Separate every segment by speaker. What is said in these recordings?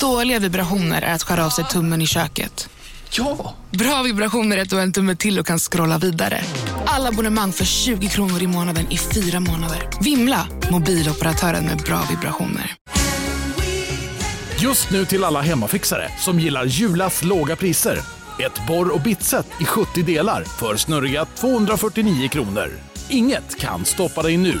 Speaker 1: Dåliga vibrationer är att skära av sig tummen i köket.
Speaker 2: Ja!
Speaker 1: Bra vibrationer är att du har en tumme till och kan scrolla vidare. Alla abonnemang för 20 kronor i månaden i fyra månader. Vimla! Mobiloperatören med bra vibrationer.
Speaker 3: Just nu till alla hemmafixare som gillar Julas låga priser. Ett borr och bitset i 70 delar för snurriga 249 kronor. Inget kan stoppa dig nu.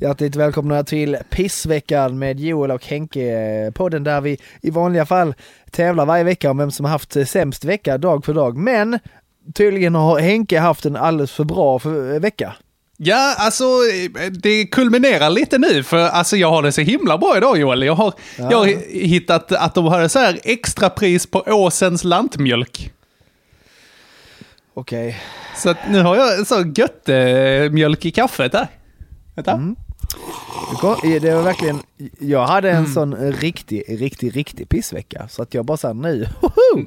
Speaker 4: Hjärtligt välkomna till Pissveckan med Joel och Henke, podden där vi i vanliga fall tävlar varje vecka om vem som har haft sämst vecka dag för dag. Men tydligen har Henke haft en alldeles för bra för vecka.
Speaker 5: Ja, alltså det kulminerar lite nu för alltså jag har det så himla bra idag Joel. Jag har, jag har hittat att de har så här extra pris på Åsens lantmjölk.
Speaker 4: Okej.
Speaker 5: Så att nu har jag så gött eh, mjölk i kaffet där. Vänta.
Speaker 4: Mm. Det var verkligen, jag hade en sån riktig, riktig, riktig pissvecka. Så att jag bara sa nu, hoho!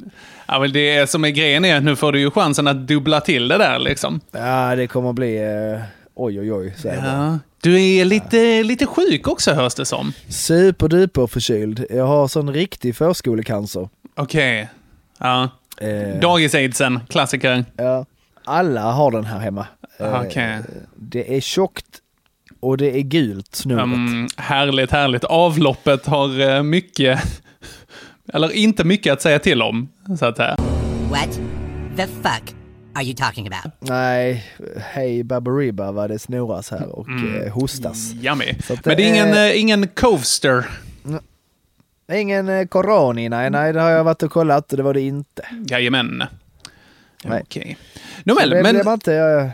Speaker 5: Ja, men det som är grejen är att nu får du ju chansen att dubbla till det där liksom.
Speaker 4: Ja, det kommer bli, eh, oj oj oj, bara.
Speaker 5: Ja. Du är lite, lite sjuk också hörs det som.
Speaker 4: Superduper förkyld. Jag har sån riktig förskolecancer.
Speaker 5: Okej. Ja.
Speaker 4: Eh,
Speaker 5: Dagis-aidsen, klassiker.
Speaker 4: Ja, alla har den här hemma. Eh,
Speaker 5: Okej.
Speaker 4: Det är tjockt och det är gult snurret.
Speaker 5: Mm, härligt, härligt. Avloppet har eh, mycket, eller inte mycket att säga till om, så att säga.
Speaker 6: What the fuck are you talking about?
Speaker 4: Nej, hej Baberiba vad det snurras här och
Speaker 5: Mm.
Speaker 4: eh, hostas.
Speaker 5: Yummy.
Speaker 4: Så att
Speaker 5: Men det är
Speaker 4: det
Speaker 5: ingen,
Speaker 4: är-
Speaker 5: eh, ingen coaster.
Speaker 4: Ingen corona, nej, nej, det har jag varit och kollat och det var det inte.
Speaker 5: Jajamän.
Speaker 4: Nej.
Speaker 5: Okej. No,
Speaker 4: Så
Speaker 5: men,
Speaker 4: det
Speaker 5: men,
Speaker 4: blev inte, eh,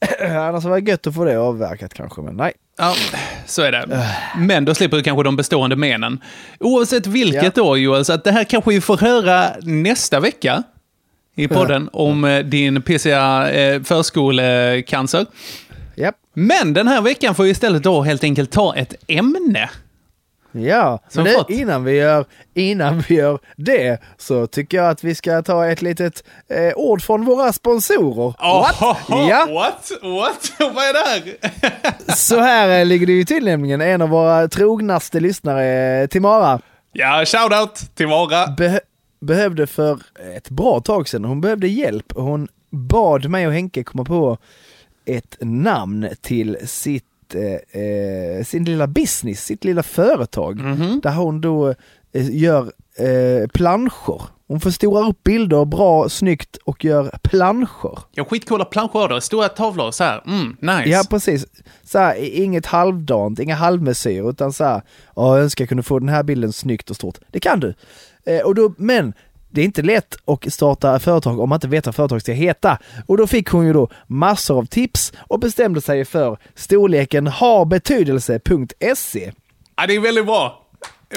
Speaker 4: annars var det gött att få det avverkat kanske, men nej.
Speaker 5: ja, så är det. Men då slipper du kanske de bestående menen. Oavsett vilket
Speaker 4: Ja.
Speaker 5: då, Joel, så att det här kanske vi får höra nästa vecka i podden om eh, din PCA eh, förskolecancer.
Speaker 4: Japp.
Speaker 5: Men den här veckan får vi istället då helt enkelt ta ett ämne.
Speaker 4: Ja,
Speaker 5: Som
Speaker 4: men
Speaker 5: fått.
Speaker 4: innan, vi gör, innan vi gör det så tycker jag att vi ska ta ett litet eh, ord från våra sponsorer.
Speaker 5: What?
Speaker 4: Ja.
Speaker 5: What? What? Vad är det här?
Speaker 4: Så här eh, ligger det ju till nämligen. En av våra trognaste lyssnare, eh, Timara,
Speaker 5: Ja, shoutout till Vara.
Speaker 4: be- behövde för ett bra tag sedan, hon behövde hjälp. Hon bad mig och Henke komma på ett namn till sitt, eh, eh, sin lilla business, sitt lilla företag. Där hon då eh, gör eh, planscher. Hon förstorar upp bilder bra, snyggt och gör planscher.
Speaker 5: Ja, skitcoola planscher. Stora tavlor så här. Mm, nice.
Speaker 4: Ja, precis. Så här, inget halvdant, inga halvmesyr, utan så här, "Ja, jag önskar jag kunde få den här bilden snyggt och stort. Det kan du. Eh, och då, men det är inte lätt att starta företag om man inte vet vad företaget ska heta. Och då fick hon ju då massor av tips och bestämde sig för storleken har betydelse.se.
Speaker 5: Ja, det är väldigt bra.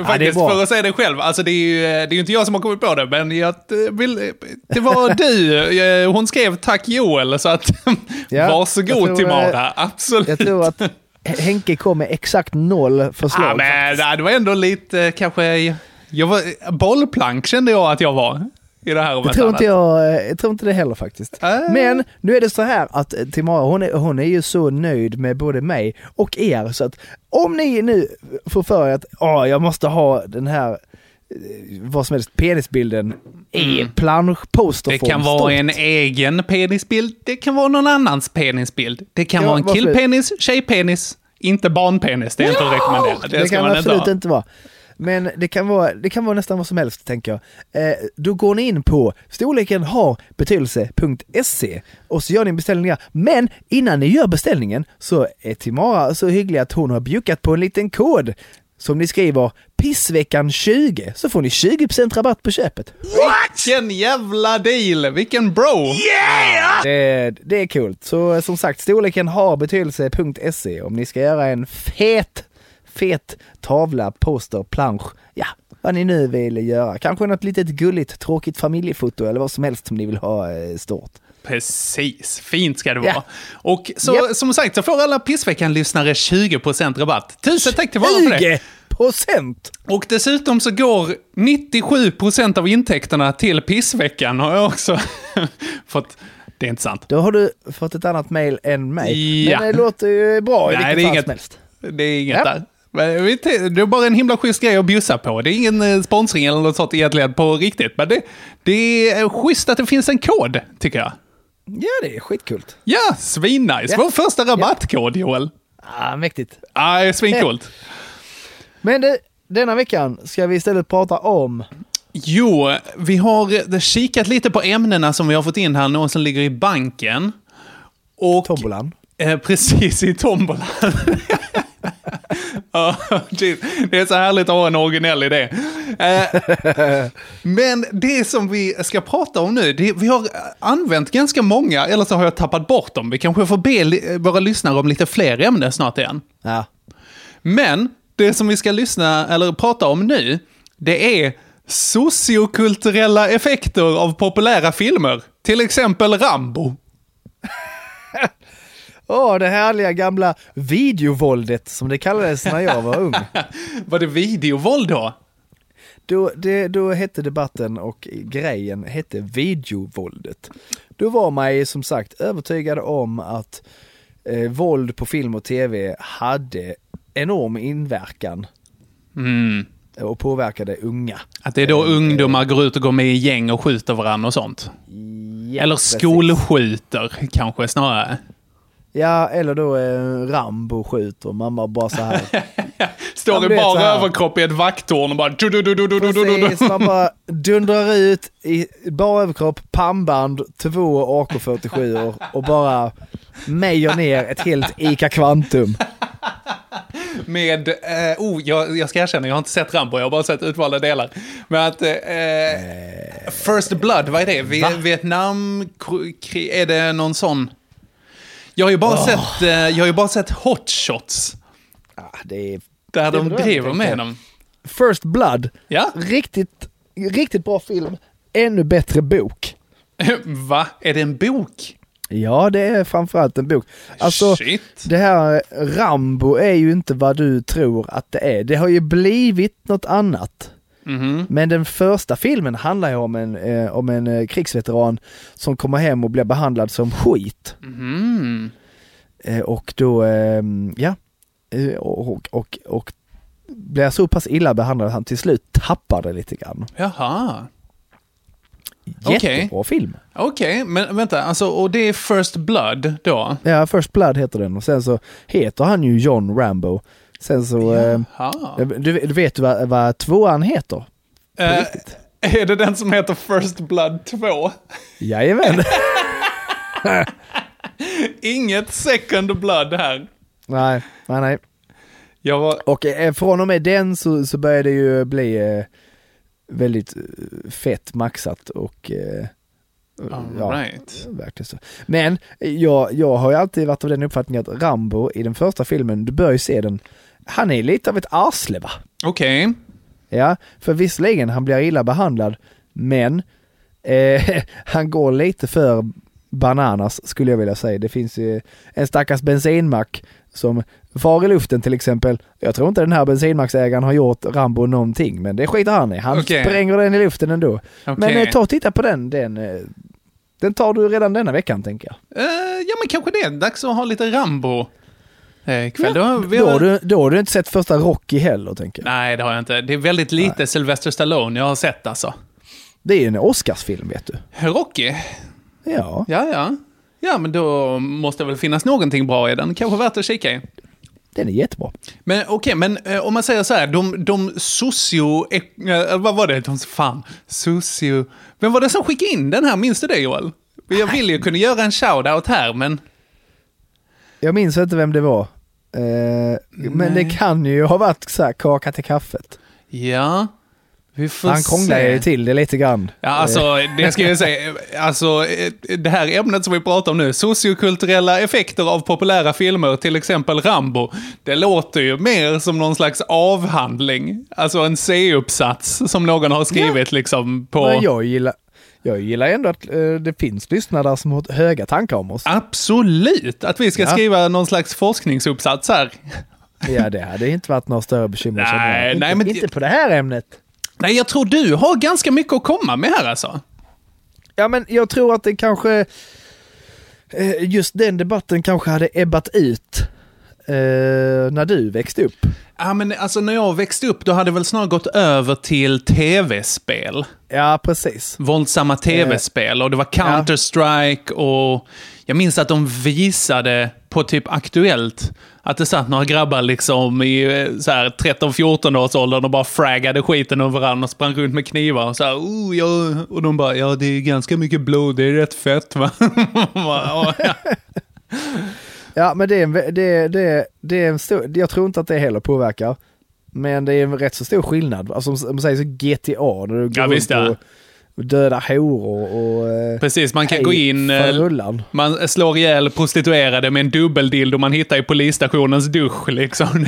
Speaker 5: Faktiskt,
Speaker 4: bra.
Speaker 5: för att säga det själv. Alltså det är ju det är ju inte jag som har kommit på det, men jag vill, det var du. Eh, Hon skrev tack Joel, så att
Speaker 4: Ja,
Speaker 5: varsågod
Speaker 4: tror,
Speaker 5: Timara.
Speaker 4: eh,
Speaker 5: Absolut.
Speaker 4: Jag tror att Henke kom med exakt noll förslag.
Speaker 5: Ja, men det var ändå lite eh, kanske... Jag var, bollplank kände jag att jag var i det här om
Speaker 4: Det tror inte jag, eh, jag tror inte det heller faktiskt.
Speaker 5: Äh.
Speaker 4: Men nu är det så här att eh, Timara, hon är, hon är ju så nöjd med både mig och er så att om ni nu får för er att åh, jag måste ha den här eh, vad som helst, penisbilden i
Speaker 5: Mm.
Speaker 4: planschposterform.
Speaker 5: Det kan vara en egen penisbild, det kan vara någon annans penisbild. Det kan
Speaker 4: Ja,
Speaker 5: vara en killpenis, tjejpenis, inte barnpenis. Det är inte att rekommendera. Det,
Speaker 4: Det, kan
Speaker 5: man
Speaker 4: absolut
Speaker 5: inte
Speaker 4: inte vara. Men det kan vara, det kan vara nästan vad som helst, tänker jag. Eh, då går ni in på storleken har betydelse.se och så gör ni en beställning där. Men innan ni gör beställningen så är Timara så hygglig att hon har bjuckat på en liten kod som ni skriver pissveckan 20 så får ni 20% rabatt på köpet.
Speaker 5: Vilken jävla deal! Vilken bro!
Speaker 4: Det, det är kul. Så eh, som sagt, storleken har betydelse.se om ni ska göra en fet, fet tavla, poster, plansch, ja, vad ni nu vill göra. Kanske något litet gulligt, tråkigt familjefoto eller vad som helst som ni vill ha eh, stort.
Speaker 5: Precis, fint ska det vara.
Speaker 4: Ja.
Speaker 5: Och så,
Speaker 4: Japp.
Speaker 5: som sagt så får alla Pissveckan-lyssnare 20% rabatt. Tusen tack till varandra för det.
Speaker 4: 20 procent!
Speaker 5: Och dessutom så går 97% av intäkterna till Pissveckan har jag också fått. Det är inte sant.
Speaker 4: Då har du fått ett annat mail än mig.
Speaker 5: Ja.
Speaker 4: Men det låter ju bra i
Speaker 5: Nej,
Speaker 4: vilket
Speaker 5: det är
Speaker 4: fall
Speaker 5: inget-
Speaker 4: som helst.
Speaker 5: Det är inget
Speaker 4: Ja.
Speaker 5: där. Det är bara en himla schysst grej att bjussa på. Det är ingen eh, sponsring eller något sånt egentligen på riktigt. Men det, det är schysst att det finns en kod, tycker jag.
Speaker 4: Ja, det är skitkul.
Speaker 5: Ja, svinnice.
Speaker 4: Ja.
Speaker 5: Vår första rabattkod, Joel.
Speaker 4: Ah, mäktigt.
Speaker 5: Ja, svincoolt.
Speaker 4: Men det, denna veckan ska vi istället prata om
Speaker 5: Jo, vi har kikat lite på ämnena som vi har fått in här, någon som ligger i banken. Och,
Speaker 4: tombolan.
Speaker 5: Eh, precis, i tombolan. Ja, jeez. det är så härligt att ha en originell idé. Eh, men det som vi ska prata om nu, det, vi har använt ganska många, eller så har jag tappat bort dem. Vi kanske får be våra lyssnare om lite fler ämnen snart igen.
Speaker 4: Ja.
Speaker 5: Men det som vi ska lyssna, eller prata om nu, det är sociokulturella effekter av populära filmer. Till exempel Rambo.
Speaker 4: Åh, det härliga gamla videovåldet som det kallades när jag var ung.
Speaker 5: Var det videovåld då?
Speaker 4: Då, det, då hette debatten och grejen hette videovåldet. Då var man ju som sagt övertygad om att eh, våld på film och tv hade enorm inverkan
Speaker 5: Mm.
Speaker 4: och påverkade unga.
Speaker 5: Att det är då ungdomar går ut och går med i gäng och skjuter varandra och sånt.
Speaker 4: Ja,
Speaker 5: Eller skolskjuter kanske snarare.
Speaker 4: Ja, eller då är Rambo skjuter, man bara så här.
Speaker 5: Står i bara överkropp i ett vakttorn och bara... Du, du, du, du, Precis, du, du.
Speaker 4: man bara dundrar ut i bara överkropp, pannband, två AK47 och bara mejer ner ett helt ICA Kvantum.
Speaker 5: Med, eh, oh, jag, jag ska erkänna, jag har inte sett Rambo, jag har bara sett utvalda delar. Men att, eh, eh. First Blood, vad är det? Va? Vietnam, är det någon sån? Jag har ju bara sett, eh, jag har ju bara sett Hot Shots.
Speaker 4: Ah, det är
Speaker 5: Där
Speaker 4: Det
Speaker 5: de driver med dem.
Speaker 4: First Blood,
Speaker 5: Ja,
Speaker 4: riktigt, riktigt bra film. Ännu bättre bok.
Speaker 5: va? Är det en bok?
Speaker 4: Ja, det är framförallt en bok. Alltså,
Speaker 5: Shit.
Speaker 4: det här Rambo är ju inte vad du tror att det är. Det har ju blivit något annat.
Speaker 5: Mhm.
Speaker 4: Men den första filmen handlar ju om en, eh, om en eh, krigsveteran som kommer hem och blir behandlad som skit.
Speaker 5: Mhm.
Speaker 4: Eh, och då, eh, ja, eh, och, och, och blir så pass illa behandlad att han till slut tappar det lite grann.
Speaker 5: Jaha.
Speaker 4: Jättebra film.
Speaker 5: Okej, men vänta, alltså, och det är First Blood då?
Speaker 4: Ja, First Blood heter den och sen så heter han ju John Rambo. Sen så, eh,
Speaker 5: Jaha.
Speaker 4: du, du vet du vad, vad tvåan heter?
Speaker 5: Eh, är det den som heter First Blood 2?
Speaker 4: Jajamän.
Speaker 5: Inget Second Blood här.
Speaker 4: nej, nej, nej.
Speaker 5: Jag var...
Speaker 4: Och eh, från och med den så, så börjar det ju bli eh, väldigt eh, fett maxat och eh,
Speaker 5: All right.
Speaker 4: verkligen så. Men eh, jag, jag har ju alltid varit av den uppfattningen att Rambo i den första filmen, du bör ju se den, han är lite av ett arsle va?
Speaker 5: Okej.
Speaker 4: Ja, för visserligen han blir illa behandlad, men eh, han går lite för bananas skulle jag vilja säga. Det finns ju en stackars bensinmack som far i luften till exempel. Jag tror inte den här bensinmacksägaren har gjort Rambo någonting, men det skiter han i. Han
Speaker 5: Okej.
Speaker 4: spränger den i luften ändå. Men
Speaker 5: Okej.
Speaker 4: eh, ta och titta på den. Den, eh, den tar du redan denna veckan tänker jag.
Speaker 5: Eh, ja, men kanske det dags att ha lite Rambo eh, kväll.
Speaker 4: Ja,
Speaker 5: Då,
Speaker 4: Då
Speaker 5: har...
Speaker 4: du, då har du inte sett första Rocky heller tänker jag.
Speaker 5: Nej, det har jag inte. Det är väldigt lite Sylvester Stallone jag har sett alltså.
Speaker 4: Det är ju en Oscarsfilm vet du.
Speaker 5: Rocky?
Speaker 4: Ja.
Speaker 5: Ja, ja. Ja, men då måste det väl finnas någonting bra i den. Kanske värt att kika i.
Speaker 4: Den är jättebra.
Speaker 5: Men okej, men eh, om man säger så här, de, de socio... Eh, vad var det? De, fan, socio... Vem var det som skickade in den här? Minns du det Joel? Jag vill ju kunna göra en shout-out här, men...
Speaker 4: Jag minns inte vem det var. Eh, men det kan ju ha varit så här, kaka till kaffet.
Speaker 5: Ja. Vi får
Speaker 4: Han krånglar
Speaker 5: se.
Speaker 4: ju till det lite grann.
Speaker 5: Ja, alltså, det ska jag säga. Alltså, det här ämnet som vi pratar om nu, sociokulturella effekter av populära filmer, till exempel Rambo, det låter ju mer som någon slags avhandling. Alltså en C-uppsats som någon har skrivit liksom på...
Speaker 4: Men jag gillar, jag gillar ändå att eh, det finns lyssnare som har höga tankar om oss.
Speaker 5: Absolut! Att vi ska
Speaker 4: Ja.
Speaker 5: skriva någon slags forskningsuppsats här.
Speaker 4: Ja, det hade inte varit några större bekymmer.
Speaker 5: Nej,
Speaker 4: jag.
Speaker 5: nej,
Speaker 4: inte,
Speaker 5: men-
Speaker 4: inte på det här ämnet.
Speaker 5: Nej, jag tror du har ganska mycket att komma med här alltså.
Speaker 4: Ja, men jag tror att det kanske... eh, Just den debatten kanske hade ebbat ut eh, när du växte upp.
Speaker 5: Ja, men alltså när jag växte upp, då hade det väl snarare gått över till tv-spel.
Speaker 4: Ja, precis.
Speaker 5: våldsamma tv-spel och det var Counter-Strike och jag minns att de visade på typ Aktuellt att det satt några grabbar liksom i eh, så här 13-14 års åldern och bara fraggade skiten över varandra och sprang runt med knivar och så här, oh, ja. och de bara, ja det är ganska mycket blod, det är rätt fett va? Ja.
Speaker 4: Men det är en, det, det, det är en stor... Jag tror inte att det heller påverkar. Men det är en rätt så stor skillnad. Alltså om man säger så GTA, när du går
Speaker 5: Ja, visst,
Speaker 4: runt och, dödar horor och... eh,
Speaker 5: Precis, man kan
Speaker 4: hej
Speaker 5: gå in... eh. Man slår ihjäl prostituerade med en dubbeldildo man hittar i polisstationens dusch liksom.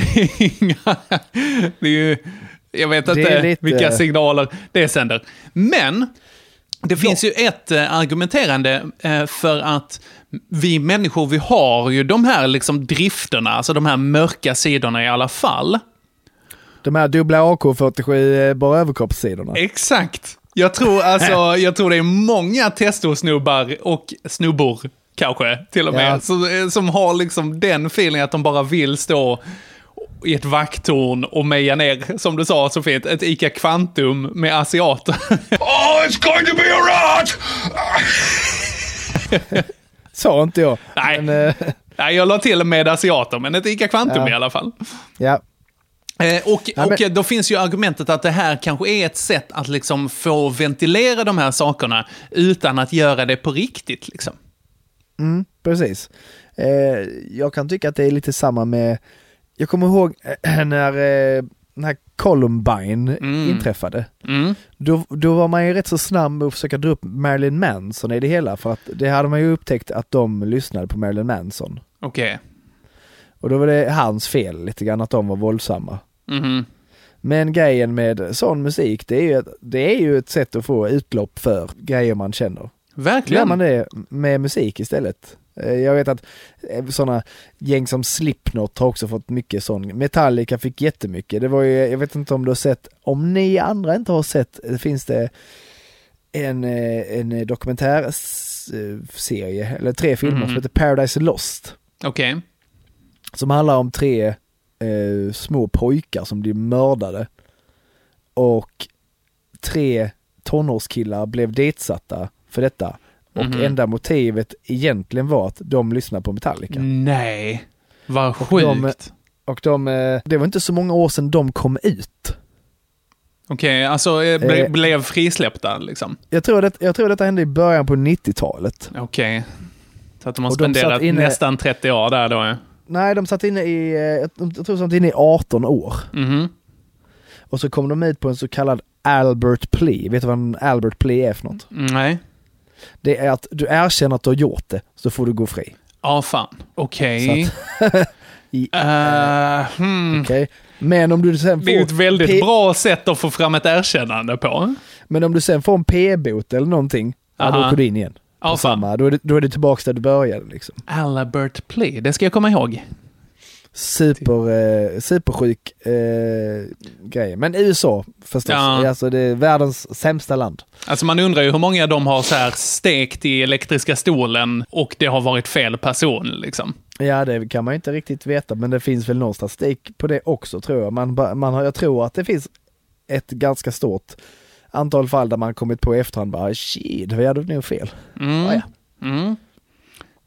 Speaker 5: Det är ju... Jag vet inte
Speaker 4: lite-
Speaker 5: vilka signaler det sänder. Men, det finns ju ett eh, argumenterande eh, för att vi människor, vi har ju de här liksom drifterna, alltså de här mörka sidorna i alla fall.
Speaker 4: De här dubbla AK47 eh, bara överkroppssidorna.
Speaker 5: Exakt. Jag tror, alltså, jag tror det är många testosnubbar och snubbor, kanske, till och med,
Speaker 4: Ja.
Speaker 5: som, som har liksom den feelingen att de bara vill stå i ett vakttorn och meja ner, som du sa så fint, ett ICA Kvantum med asiater.
Speaker 2: Oh, it's going to be a rat!
Speaker 4: Sa inte jag.
Speaker 5: Nej.
Speaker 4: Men, eh,
Speaker 5: Nej, jag la till med asiater, men ett ICA Kvantum
Speaker 4: Ja.
Speaker 5: i alla fall.
Speaker 4: ja.
Speaker 5: Eh, och,
Speaker 4: Ja, men-
Speaker 5: och då finns ju argumentet att det här kanske är ett sätt att liksom få ventilera de här sakerna utan att göra det på riktigt. Liksom.
Speaker 4: Mm, precis. Eh, jag kan tycka att det är lite samma med, jag kommer ihåg eh, när eh, den här Columbine
Speaker 5: Mm.
Speaker 4: inträffade.
Speaker 5: Mm.
Speaker 4: Då, då var man ju rätt så snabb med att försöka dra upp Marilyn Manson i det hela för att det hade man ju upptäckt att de lyssnade på Marilyn Manson.
Speaker 5: Okej.
Speaker 4: Och då var det hans fel lite grann att de var våldsamma.
Speaker 5: Mhm.
Speaker 4: Men grejen med sån musik, det är ju, det är ju ett sätt att få utlopp för grejer man känner. Gör
Speaker 5: Verkligen.
Speaker 4: man det med musik istället? Eh, Jag vet att sådana gäng som Slipknot har också fått mycket sån. Metallica fick jättemycket. Det var ju, jag vet inte om du har sett, om ni andra inte har sett, det finns det en, eh, en dokumentärserie, eller tre filmer
Speaker 5: Mhm.
Speaker 4: som heter Paradise Lost.
Speaker 5: Okej.
Speaker 4: Som handlar om tre eh, små pojkar som blir mördade. Och tre tonårskillar blev ditsatta för detta. Och
Speaker 5: Mhm.
Speaker 4: enda motivet egentligen var att de lyssnade på Metallica.
Speaker 5: Nej. Vad
Speaker 4: Och
Speaker 5: sjukt.
Speaker 4: de- Och de, eh, det var inte så många år sedan de kom ut.
Speaker 5: Okej, alltså eh, ble,
Speaker 4: Eh.
Speaker 5: blev frisläppta liksom.
Speaker 4: Jag tror, det, jag tror detta hände i början på 90-talet.
Speaker 5: Okej. Så att de har
Speaker 4: Och de
Speaker 5: spenderat
Speaker 4: satt inne-
Speaker 5: nästan 30 år där då.
Speaker 4: Nej, de satt inne i, eh, jag tror de satt inne i 18 år.
Speaker 5: Mhm.
Speaker 4: Och så kom de ut på en så kallad Albert Plea. Vet du vad en Albert Plea är för något?
Speaker 5: Nej.
Speaker 4: Det är att du erkänner att du har gjort det, så får du gå fri.
Speaker 5: Ja, fan. Okej.
Speaker 4: I-
Speaker 5: Eh, hmm.
Speaker 4: Okej? Men om du sen
Speaker 5: Det är ett
Speaker 4: får,
Speaker 5: väldigt
Speaker 4: P-
Speaker 5: bra sätt att få fram ett erkännande på.
Speaker 4: men om du sen får en p-bot eller någonting, ja, då
Speaker 5: Aha.
Speaker 4: åker du in igen.
Speaker 5: Ja,
Speaker 4: samma, då, är det, då är det tillbaka där du började liksom.
Speaker 5: Albert Plea, det ska jag komma ihåg.
Speaker 4: Super, eh, supersjuk eh, grej. Men USA förstås,
Speaker 5: Ja.
Speaker 4: alltså det är världens sämsta land.
Speaker 5: Alltså man undrar ju hur många de har så här stekt i elektriska stolen och det har varit fel person liksom.
Speaker 4: Ja, det kan man ju inte riktigt veta, men det finns väl någon statistik på det också tror jag. Man, man har, jag tror att det finns ett ganska stort antal fall där man kommit på i efterhand bara shit, vi hade nog fel.
Speaker 5: Mm.
Speaker 4: Ja, ja.
Speaker 5: Mm.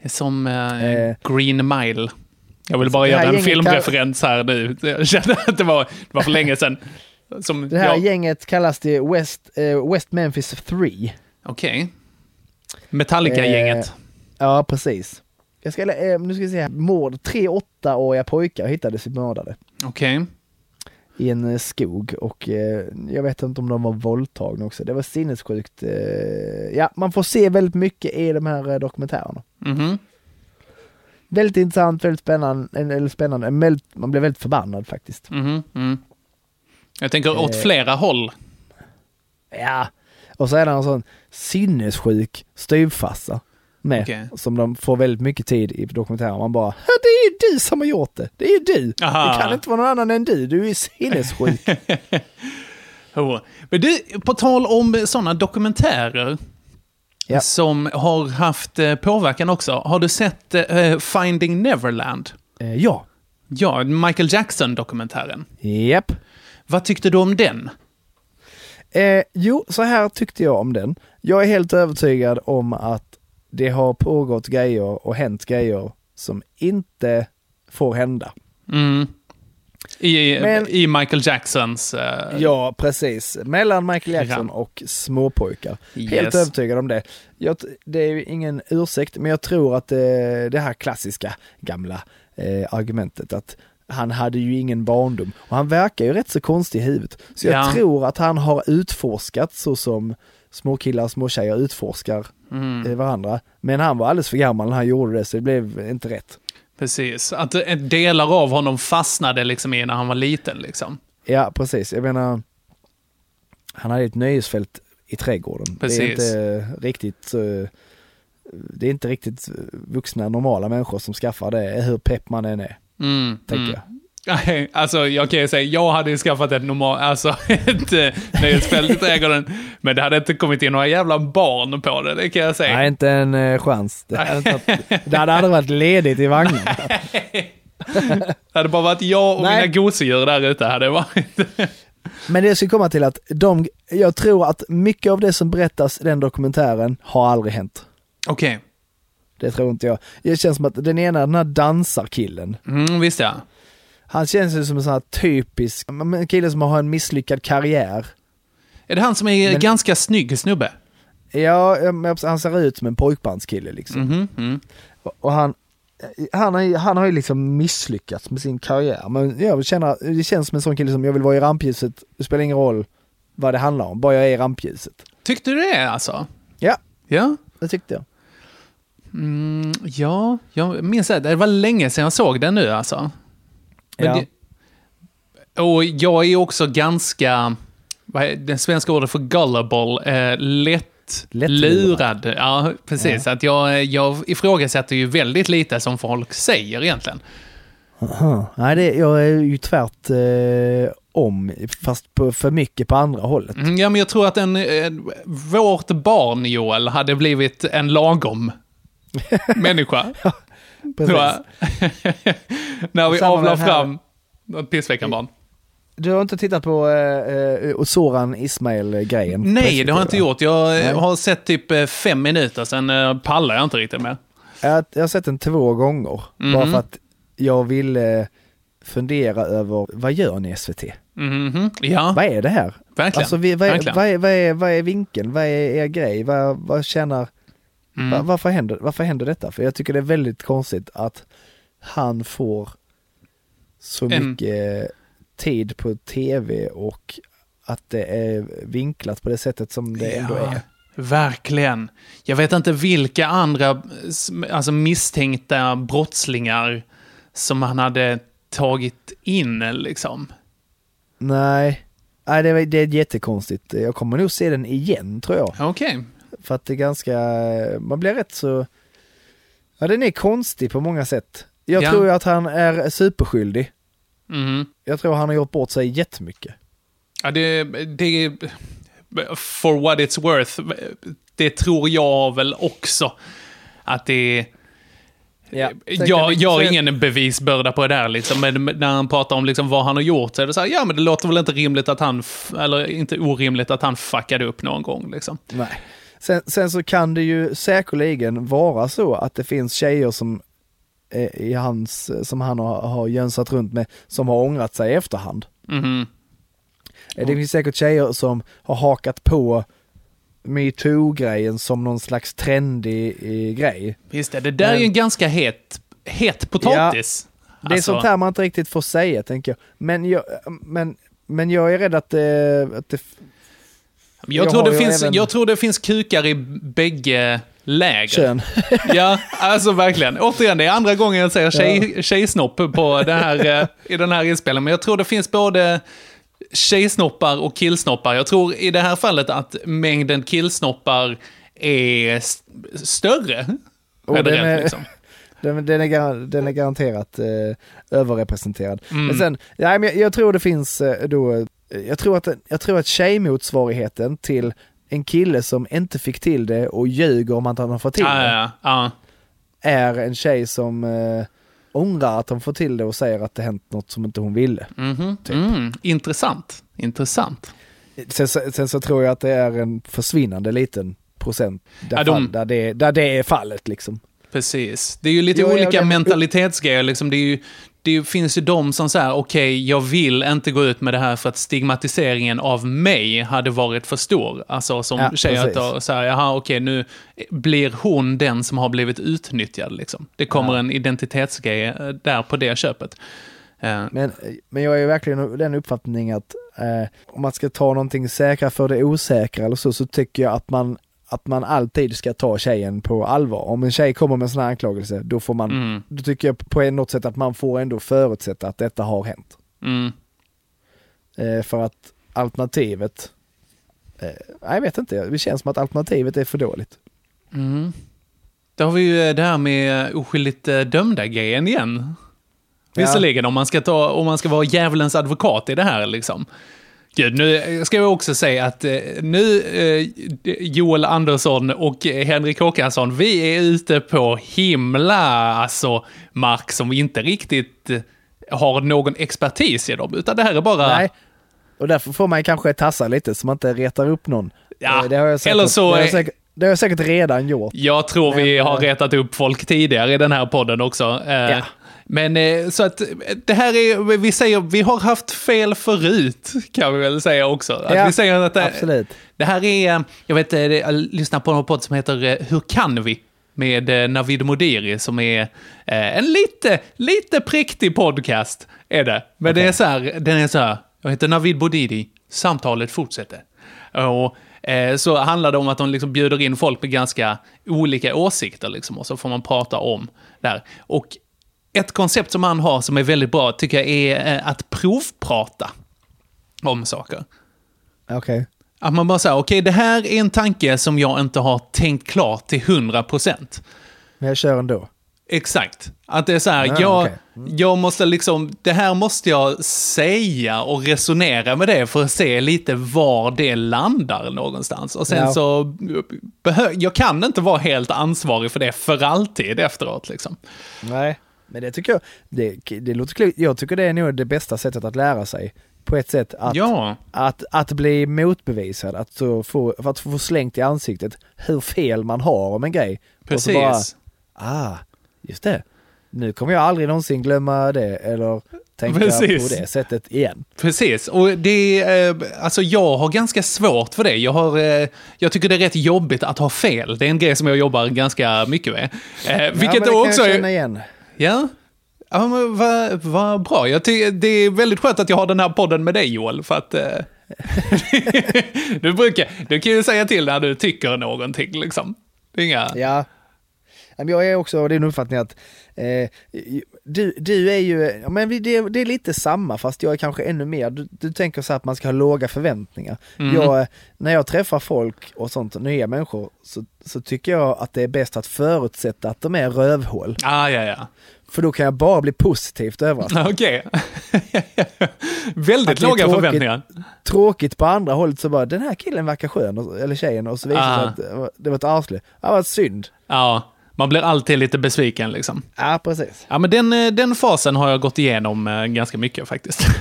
Speaker 5: Som eh,
Speaker 4: Eh.
Speaker 5: Green Mile. Jag vill bara
Speaker 4: Det här
Speaker 5: göra en filmreferens här nu. Jag kände att det var, det var för länge sedan. Som,
Speaker 4: Det här
Speaker 5: ja,
Speaker 4: gänget kallas det West, eh, West Memphis 3.
Speaker 5: Okej. Metallica-gänget.
Speaker 4: Ja, precis. Jag ska, eh, nu ska vi se här. Mord. Tre åttaåriga pojkar hittades mördade.
Speaker 5: Okej.
Speaker 4: i en eh, skog och eh, jag vet inte om de var våldtagna också. Det var sinnessjukt. Eh, ja, man får se väldigt mycket i de här eh, dokumentärerna.
Speaker 5: Mhm.
Speaker 4: Väldigt intressant, väldigt spännande, eller spännande. men man blir väldigt förbannad faktiskt.
Speaker 5: Mhm. Mm. Jag tänker åt
Speaker 4: Eh.
Speaker 5: flera håll.
Speaker 4: Ja, och så är det en sån sinnessjuk styvfarsa med,
Speaker 5: Okej.
Speaker 4: som de får väldigt mycket tid i dokumentären. Man bara, "Ja, det är ju du som har gjort det. Det är ju du.
Speaker 5: Aha.
Speaker 4: Det kan inte vara någon annan än du. Du är sinnessjuk.
Speaker 5: Men du, på tal om sådana dokumentärer
Speaker 4: Ja.
Speaker 5: som har haft eh, påverkan också. Har du sett eh, Finding Neverland?
Speaker 4: eh, ja,
Speaker 5: Ja, Michael Jackson-dokumentären.
Speaker 4: japp.
Speaker 5: Vad tyckte du om den?
Speaker 4: Eh, jo, så här tyckte jag om den. Jag är helt övertygad om att det har pågått grejer och hänt grejer som inte får hända.
Speaker 5: Mm. I,
Speaker 4: Men-
Speaker 5: I Michael Jacksons... eh,
Speaker 4: Ja, precis. Mellan Michael Jackson
Speaker 5: Ja.
Speaker 4: och småpojkar.
Speaker 5: Yes.
Speaker 4: Helt övertygad om det. Jag, det är ju ingen ursäkt, men jag tror att det, det här klassiska gamla eh, argumentet att han hade ju ingen barndom. Och han verkar ju rätt så konstig i huvudet. Så jag
Speaker 5: Ja.
Speaker 4: tror att han har utforskat så som små killar och små tjejer utforskar
Speaker 5: Mm.
Speaker 4: eh, varandra. Men han var alldeles för gammal när han gjorde det, så det blev inte rätt.
Speaker 5: Precis. Att eh, delar av honom fastnade liksom i när han var liten. Liksom.
Speaker 4: Ja, precis. Jag menar, han hade ett nöjesfält i trädgården.
Speaker 5: Precis.
Speaker 4: Det är inte riktigt eh, det är inte riktigt vuxna normala människor som skaffar det, hur pepp man än är,
Speaker 5: Mm.
Speaker 4: tänker
Speaker 5: mm.
Speaker 4: jag.
Speaker 5: Nej, Alltså jag kan ju säga, jag hade ju skaffat ett normalt, alltså ett eh, nöjesfält i trädgården. Men det hade inte kommit in några jävla barn på det, det kan jag säga.
Speaker 4: Nej, inte en eh, chans. Det hade, inte, det hade aldrig varit ledigt i vagnen.
Speaker 5: Det hade bara varit jag och
Speaker 4: Nej.
Speaker 5: mina gosedjur där ute. Hade det varit.
Speaker 4: Men det jag ska komma till att de, jag tror att mycket av det som berättas i den dokumentären har aldrig hänt.
Speaker 5: Okej.
Speaker 4: Det tror inte jag. Det känns som att den ena, den här dansarkillen,
Speaker 5: Mm, visst ja.
Speaker 4: Han känns ju som en sån här typisk, en kille som har en misslyckad karriär.
Speaker 5: Är det han som är
Speaker 4: Men-
Speaker 5: ganska snygg snubbe?
Speaker 4: Ja, han ser ut som en pojkbandskille liksom.
Speaker 5: Mm.
Speaker 4: Och- Och han, han, har, ju- han har ju liksom misslyckats med sin karriär. Men jag känner, det känns som en sån kille som jag vill vara i rampljuset, det spelar ingen roll vad det handlar om, bara jag är i rampljuset.
Speaker 5: Tyckte du det alltså?
Speaker 4: Ja,
Speaker 5: Ja.
Speaker 4: det tyckte jag.
Speaker 5: Mm, ja, jag minns det. Det var länge sedan jag såg den nu alltså. Men
Speaker 4: Ja.
Speaker 5: det, och jag är också ganska, vad är det svenska ordet för gullible, eh, lätt
Speaker 4: Lättlurad.
Speaker 5: lurad. Ja, precis. Att jag, jag ifrågasätter ju väldigt lite som folk säger egentligen.
Speaker 4: Aha. Nej, det, jag är ju tvärt eh, om, fast på, för mycket på andra hållet.
Speaker 5: Mm, Ja, men jag tror att en, eh, vårt barn, Joel, hade blivit en lagom människa. Jag. När vi avlar fram pissveckan-barn.
Speaker 4: Du har inte tittat på eh, eh, Soran Ismail-grejen?
Speaker 5: Nej, det har jag inte gjort. Jag eh,
Speaker 4: Nej.
Speaker 5: har sett typ eh, fem minuter, sen eh, pallar jag inte riktigt med.
Speaker 4: Jag, jag har sett den två gånger,
Speaker 5: Mhm.
Speaker 4: bara för att jag ville fundera över, vad gör ni SVT?
Speaker 5: Mhm. Ja,
Speaker 4: Vad är det här?
Speaker 5: verkligen.
Speaker 4: Alltså, vi, vad, är, vad, är, vad, är, vad är vinkeln? Vad är er grej? Vad, vad tjänar,
Speaker 5: Mm.
Speaker 4: va, varför, händer, varför händer detta? För jag tycker det är väldigt konstigt att han får så
Speaker 5: En-
Speaker 4: mycket tid på tv och att det är vinklat på det sättet som det ändå
Speaker 5: Ja,
Speaker 4: är.
Speaker 5: Verkligen. Jag vet inte vilka andra alltså misstänkta brottslingar som han hade tagit in liksom.
Speaker 4: Nej, Nej det, är- det är jättekonstigt. Jag kommer nog se den igen tror jag.
Speaker 5: Okej.
Speaker 4: För att det är ganska, man blir rätt så, ja den är konstig på många sätt. Jag
Speaker 5: Ja.
Speaker 4: tror ju att han är superskyldig.
Speaker 5: Mhm.
Speaker 4: Jag tror han har gjort bort sig jättemycket.
Speaker 5: Ja, det, det... For what it's worth, det tror jag väl också. Att det...
Speaker 4: Ja.
Speaker 5: Jag, jag har ingen bevisbörda på det där liksom, men när han pratar om liksom vad han har gjort så är det så här, ja men det låter väl inte rimligt att han, eller inte orimligt att han fuckade upp någon gång liksom.
Speaker 4: Nej. Sen, sen så kan det ju säkerligen vara så att det finns tjejer som eh, i hans, som han har, har jönsat runt med, som har ångrat sig i efterhand. Eh, Det finns säkert tjejer som har hakat på metoo-grejen som någon slags trendig eh, grej.
Speaker 5: Visst är det där är ju en ganska het, het potatis.
Speaker 4: Det är sånt här man inte riktigt får säga, tänker jag. Men jag, men, men jag är rädd att det... Att det
Speaker 5: Jag,
Speaker 4: Jag
Speaker 5: tror det finns,
Speaker 4: även-
Speaker 5: jag tror det finns kukar i bägge läger.
Speaker 4: kön.
Speaker 5: Ja, alltså verkligen. Återigen, det är andra gången jag säger tjej, tjejsnopp på det här, eh, i den här inspelningen. Men jag tror det finns både tjejsnoppar och killsnoppar. Jag tror i det här fallet att mängden killsnoppar är st- större. Generellt,
Speaker 4: den är-
Speaker 5: liksom.
Speaker 4: Den, den, är, den är garanterat eh, överrepresenterad.
Speaker 5: Mm.
Speaker 4: Men sen, nej, men jag, jag tror det finns eh, då, jag tror att, jag tror att tjejmotsvarigheten till en kille som inte fick till det och ljuger om att han har fått till
Speaker 5: Ja,
Speaker 4: det,
Speaker 5: ja, ja.
Speaker 4: är en tjej som eh, ångrar att hon får till det och säger att det hänt något som inte hon ville.
Speaker 5: Mhm. Mm. Intressant. Intressant.
Speaker 4: Sen, sen så tror jag att det är en försvinnande liten procent där,
Speaker 5: Ja, de-
Speaker 4: fall, där, det, där det är fallet liksom.
Speaker 5: Precis. Det är ju lite
Speaker 4: Jo, ja,
Speaker 5: olika
Speaker 4: det-
Speaker 5: mentalitetsgrejer. Liksom. Det, är ju, det finns ju de som säger, okej, jag vill inte gå ut med det här för att stigmatiseringen av mig hade varit för stor. Alltså som
Speaker 4: Ja,
Speaker 5: tjejer att säga, jaha, okej, nu blir hon den som har blivit utnyttjad. Liksom. Det kommer en identitetsgrej eh, där på det köpet. Eh,
Speaker 4: Men, men jag är verkligen den uppfattningen att eh, om man ska ta någonting säkra för det osäkra eller så, så tycker jag att man, att man alltid ska ta tjejen på allvar. Om en tjej kommer med en sån här anklagelse, då får man,
Speaker 5: Mm.
Speaker 4: då tycker jag på något sätt att man får ändå förutsätta att detta har hänt.
Speaker 5: mm.
Speaker 4: Eh, för att alternativet, eh, jag vet inte, det känns som att alternativet är för dåligt.
Speaker 5: Mm. Då har vi ju eh, det här med oskyldigt eh, dömda-grejen igen.
Speaker 4: Ja.
Speaker 5: Visserligen, om man, ska ta, om man ska vara djävulens advokat i det här liksom. Gud, nu ska jag också säga att eh, nu, eh, Joel Andersson och eh, Henrik Håkansson, vi är ute på himla, alltså, mark som vi inte riktigt har någon expertis i dem, utan det här är bara...
Speaker 4: Nej. Och därför får man kanske tassa lite så man inte retar upp någon.
Speaker 5: Ja,
Speaker 4: det har jag säkert,
Speaker 5: eller så
Speaker 4: det har jag säkert, har jag säkert redan gjort.
Speaker 5: Jag tror vi
Speaker 4: Men,
Speaker 5: har
Speaker 4: eh,
Speaker 5: retat upp folk tidigare i den här podden också.
Speaker 4: Ja.
Speaker 5: Men eh, så att eh, det här är, vi säger, vi har haft fel förut, kan vi väl säga också. Att
Speaker 4: Ja,
Speaker 5: vi säger att det,
Speaker 4: absolut.
Speaker 5: det här är, eh, jag vet, jag lyssnar på en podd som heter Hur kan vi? Med Navid Modiri som är en lite, lite präktig podcast. Är det. Men det är så här, den är så här, jag heter Navid Modiri, samtalet fortsätter. Och så handlar det om att de liksom bjuder in folk med ganska olika åsikter liksom, och så får man prata om det här. Och ett koncept som han har som är väldigt bra tycker jag är eh, att provprata om saker.
Speaker 4: Okej.
Speaker 5: Att man bara säger, okej det här är en tanke som jag inte har tänkt klart till 100%.
Speaker 4: Men jag kör ändå.
Speaker 5: Exakt. Att det är så här,
Speaker 4: Ja,
Speaker 5: jag,
Speaker 4: okej.
Speaker 5: jag måste liksom, det här måste jag säga och resonera med det för att se lite var det landar någonstans. Och sen
Speaker 4: Ja.
Speaker 5: så, jag kan inte vara helt ansvarig för det för alltid efteråt liksom.
Speaker 4: Nej, men det tycker jag, det, det låter klokt. Jag tycker det är nog det bästa sättet att lära sig. På ett sätt att,
Speaker 5: Ja,
Speaker 4: att, att bli motbevisad, att, få, att få slängt i ansiktet hur fel man har om en grej. Och så
Speaker 5: precis.
Speaker 4: bara, ah, just det. Nu kommer jag aldrig någonsin glömma det eller tänka
Speaker 5: Precis.
Speaker 4: på det sättet igen.
Speaker 5: Precis, och det är, eh, alltså jag har ganska svårt för det. Jag, har, eh, jag tycker det är rätt jobbigt att ha fel. Det är en grej som jag jobbar ganska mycket med. Eh,
Speaker 4: ja,
Speaker 5: vilket då också är... Ja, ja men vad va bra. Jag det är väldigt skönt att jag har den här podden med dig Joel, för att... Eh, du brukar, du kan ju säga till när du tycker någonting liksom. Det är inga...
Speaker 4: Ja. Jag är också av din uppfattning att eh, du, du är ju, ja, men det, det är lite samma fast jag är kanske ännu mer, du, du tänker så här att man ska ha låga förväntningar.
Speaker 5: Mhm.
Speaker 4: Jag, när jag träffar folk och sånt, nya människor, så, så tycker jag att det är bäst att förutsätta att de är rövhål.
Speaker 5: Ah, ja, ja.
Speaker 4: För då kan jag bara bli positivt överraskad.
Speaker 5: Okej. väldigt
Speaker 4: det är
Speaker 5: låga
Speaker 4: tråkigt.
Speaker 5: förväntningar.
Speaker 4: Tråkigt på andra hållet så bara, den här killen verkar skön, eller tjejen, och så visar det
Speaker 5: Ah.
Speaker 4: sig att det var- det ett arsle. Ja, vad synd.
Speaker 5: Ja, man blir alltid lite besviken liksom.
Speaker 4: Ja, precis.
Speaker 5: Ja, men den, eh, den fasen har jag gått igenom eh, ganska mycket faktiskt.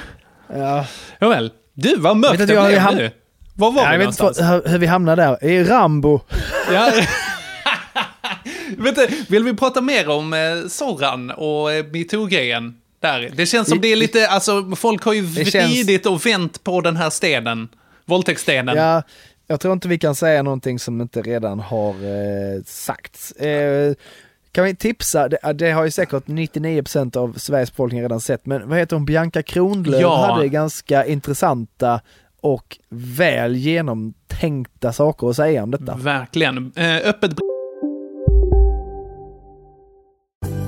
Speaker 4: Ja.
Speaker 5: Nåväl, du vad mörkt det blev
Speaker 4: har-
Speaker 5: nu. Var var
Speaker 4: Ja,
Speaker 5: vi
Speaker 4: jag vet inte
Speaker 5: någonstans?
Speaker 4: hur, hur vi hamnar där. I Rambo.
Speaker 5: Ja. vet du, vill vi prata mer om eh, och eh, metoo-grejen? Där. Det känns som det är lite, alltså folk har ju
Speaker 4: Det känns-
Speaker 5: vridit och vänt på den här stenen. Våldtäktsstenen.
Speaker 4: Ja, jag tror inte vi kan säga någonting som inte redan har eh, sagts. Eh, Kan vi tipsa, det, det har ju säkert 99% av Sveriges befolkning redan sett, men vad heter hon, Bianca Kronlöf
Speaker 5: Ja.
Speaker 4: hade ganska intressanta och väl genomtänkta saker att säga om detta.
Speaker 5: Verkligen. Eh, öppet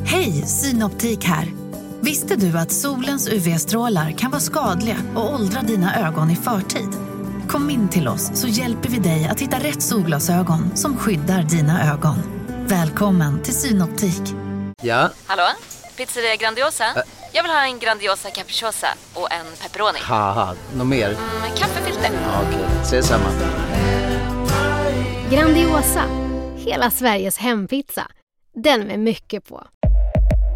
Speaker 7: Hej, Synoptik här. Visste du att solens UV-strålar kan vara skadliga och åldra dina ögon i förtid? Kom in till oss så hjälper vi dig att hitta rätt solglasögon som skyddar dina ögon. Välkommen till Synoptik.
Speaker 8: Ja,
Speaker 9: Hallå? Pizzeria Grandiosa? Jag vill ha en Grandiosa capriciosa och en pepperoni.
Speaker 8: något mer?
Speaker 9: Med kaffefilter.
Speaker 8: Ja, Okej, ses samma.
Speaker 10: Grandiosa, hela Sveriges hempizza. Den med mycket på.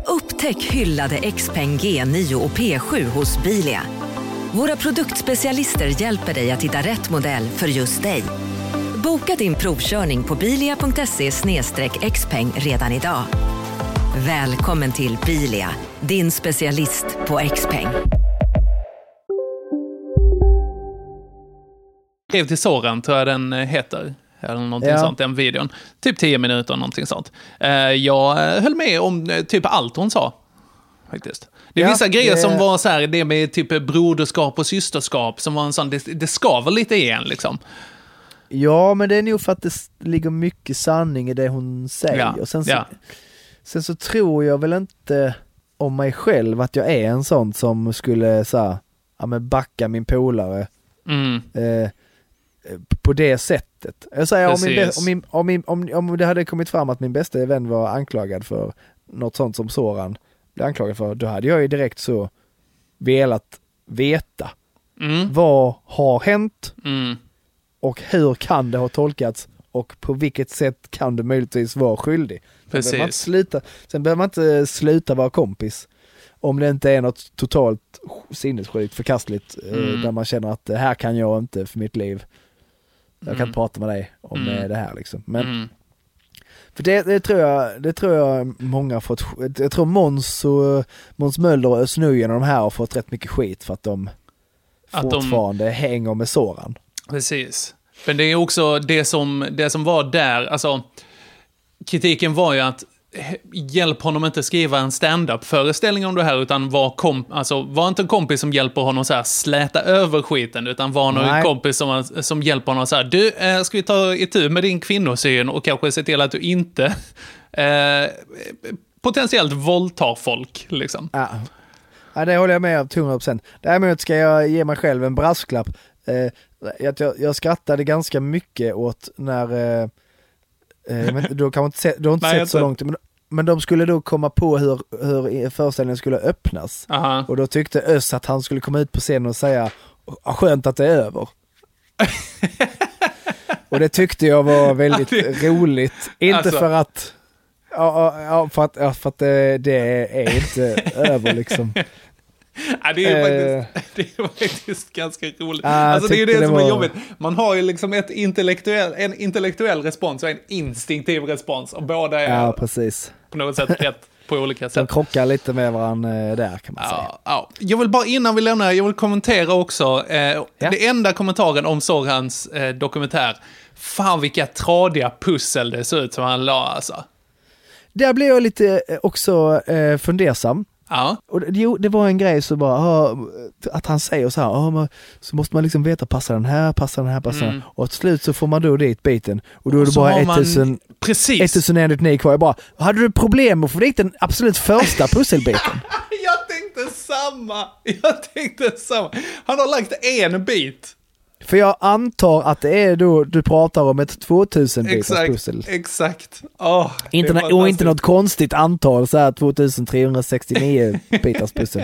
Speaker 11: Upptäck hyllade XPeng G9 och P7 hos Bilia. Våra produktspecialister hjälper dig att hitta rätt modell för just dig. Boka din provkörning på bilia.se xpeng redan idag. Välkommen till Bilia, din specialist på XPeng.
Speaker 5: brev till Soran, tror jag den eh, heter. Eller någonting
Speaker 4: Ja.
Speaker 5: sånt, den videon. Typ 10 minuter, någonting sånt. Eh, Jag eh, höll med om typ allt hon sa. Faktiskt. Det är
Speaker 4: Ja,
Speaker 5: vissa grejer
Speaker 4: det-
Speaker 5: som var så här, det med typ broderskap och systerskap, som var en sån, det, det skaver lite igen liksom.
Speaker 4: Ja, men det är nog för att det ligger mycket sanning i det hon säger.
Speaker 5: Ja,
Speaker 4: Och sen, så,
Speaker 5: ja.
Speaker 4: sen så tror jag väl inte om mig själv att jag är en sån som skulle så här, ja men backa min polare
Speaker 5: Mm.
Speaker 4: eh, på det sättet. Jag säger om, min, om, min, om, min, om, om det hade kommit fram att min bästa vän var anklagad för något sånt som Soran blev anklagad för, då hade jag ju direkt så velat veta
Speaker 5: Mm.
Speaker 4: vad har hänt
Speaker 5: Mm.
Speaker 4: och hur kan det ha tolkats och på vilket sätt kan du möjligtvis vara skyldig. Sen behöver man sluta, sen behöver man inte sluta vara kompis om det inte är något totalt sinnessjukt förkastligt eh,
Speaker 5: Mm.
Speaker 4: där man känner att det här kan jag inte för mitt liv. Jag kan
Speaker 5: Mm.
Speaker 4: inte prata med dig om
Speaker 5: Mm.
Speaker 4: det här liksom. Men
Speaker 5: Mm.
Speaker 4: För det, det, tror jag, det tror jag många har fått, jag tror Måns och Måns Möller och Özz och de här har fått rätt mycket skit för att de
Speaker 5: Att de-
Speaker 4: fortfarande hänger med Soran.
Speaker 5: Precis. Men det är också det som, det som var där, alltså kritiken var ju att hjälp honom inte skriva en stand-up föreställning om det här, utan var, kom, alltså, var inte en kompis som hjälper honom så här släta över skiten, utan var någon
Speaker 4: Nej.
Speaker 5: kompis som, som hjälper honom så här, du, eh, ska vi ta itu med din kvinnosyn och kanske se till att du inte eh, potentiellt våldtar folk, liksom.
Speaker 4: Ja. ja, det håller jag med om till 100%. Däremot ska jag ge mig själv en brasklapp. Eh, jag, jag skrattade ganska mycket åt när, eh, men du har kanske inte sett, du har inte
Speaker 5: Nej,
Speaker 4: sett så
Speaker 5: inte.
Speaker 4: långt, men, men de skulle då komma på hur, hur föreställningen skulle öppnas.
Speaker 5: Aha.
Speaker 4: Och då tyckte Öss att han skulle komma ut på scenen och säga "Ah, skönt att det är över. och det tyckte jag var väldigt roligt. Inte
Speaker 5: Alltså.
Speaker 4: för att ja, ja, för att, ja, för att det, det är inte över liksom.
Speaker 5: Ja, det, är
Speaker 4: Eh.
Speaker 5: faktiskt, det är faktiskt ganska roligt.
Speaker 4: Ja, jag
Speaker 5: alltså, det är ju det,
Speaker 4: det
Speaker 5: som är
Speaker 4: var-
Speaker 5: jobbigt. Man har ju liksom ett intellektuell, en intellektuell respons och en instinktiv respons. Och båda är
Speaker 4: Ja, precis.
Speaker 5: på något sätt rätt på olika
Speaker 4: De
Speaker 5: sätt.
Speaker 4: krockar lite med varandra eh, där kan man säga.
Speaker 5: Ja, ja. Jag vill bara innan vi lämnar, jag vill kommentera också. Eh, Det enda kommentaren om Sorhans eh, dokumentär. Fan vilka tradiga pussel det ser ut som han la alltså.
Speaker 4: Där blev jag lite eh, också eh, fundersam.
Speaker 5: Ja.
Speaker 4: Och det, jo, det var en grej så bara, att han säger så här, man, så måste man liksom veta, passar den här, passar den här, passar
Speaker 5: Mm.
Speaker 4: den? Och till slut så får man då dit biten. Och då är det bara
Speaker 5: har man-
Speaker 4: 1000,
Speaker 5: Precis.
Speaker 4: 1199 kvar. Jag bara, hade du problem med att få dit den absolut första pusselbiten?
Speaker 5: Jag tänkte samma. Jag tänkte samma. Han har lagt en bit.
Speaker 4: För jag antar att det är då du pratar om ett 2000 bitars
Speaker 5: Exakt,
Speaker 4: pussel.
Speaker 5: exakt. Åh, det
Speaker 4: Inte,
Speaker 5: är
Speaker 4: och inte något konstigt antal, så här 2369 bitars pussel.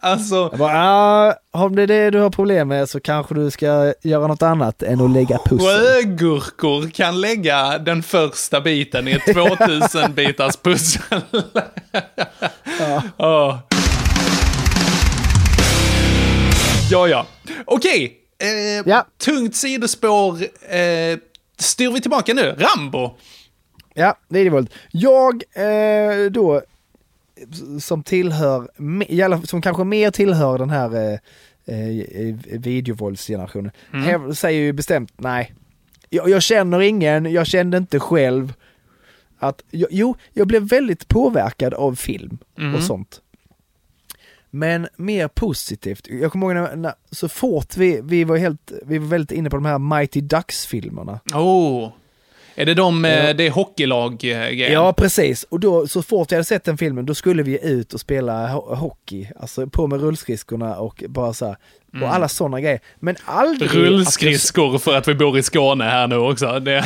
Speaker 5: Alltså,
Speaker 4: Jag bara, ah, om det är det du har problem med så kanske du ska göra något annat än att lägga pussel.
Speaker 5: sjögurkor kan lägga den första biten i ett 2000 bitars pussel. Åh. Ja, ja. Okej. Eh, Tungt sidospår. Eh, styr vi tillbaka nu. Rambo.
Speaker 4: Ja, videovåld. Jag eh, då, som tillhör, som kanske mer tillhör den här eh, eh, videovåldsgenerationen,
Speaker 5: Mm.
Speaker 4: häv- säger ju bestämt nej. Jag, jag känner ingen, jag kände inte själv Att, jo- jag blev väldigt påverkad av film
Speaker 5: Mhm.
Speaker 4: och sånt. Men mer positivt. Jag kommer ihåg när, när så fort vi, vi var helt, vi var väldigt inne på de här Mighty Ducks-filmerna.
Speaker 5: Oh. Är det de, eh,
Speaker 4: Ja.
Speaker 5: det är hockeylag-grejen?
Speaker 4: Ja, precis. Och då, så fort jag hade sett den filmen, då skulle vi ut och spela ho- hockey. Alltså på med rullskridskorna och bara så här.
Speaker 5: Mm.
Speaker 4: Och alla sådana grejer. Men aldrig...
Speaker 5: Rullskridskor för att vi bor i Skåne här nu också. Det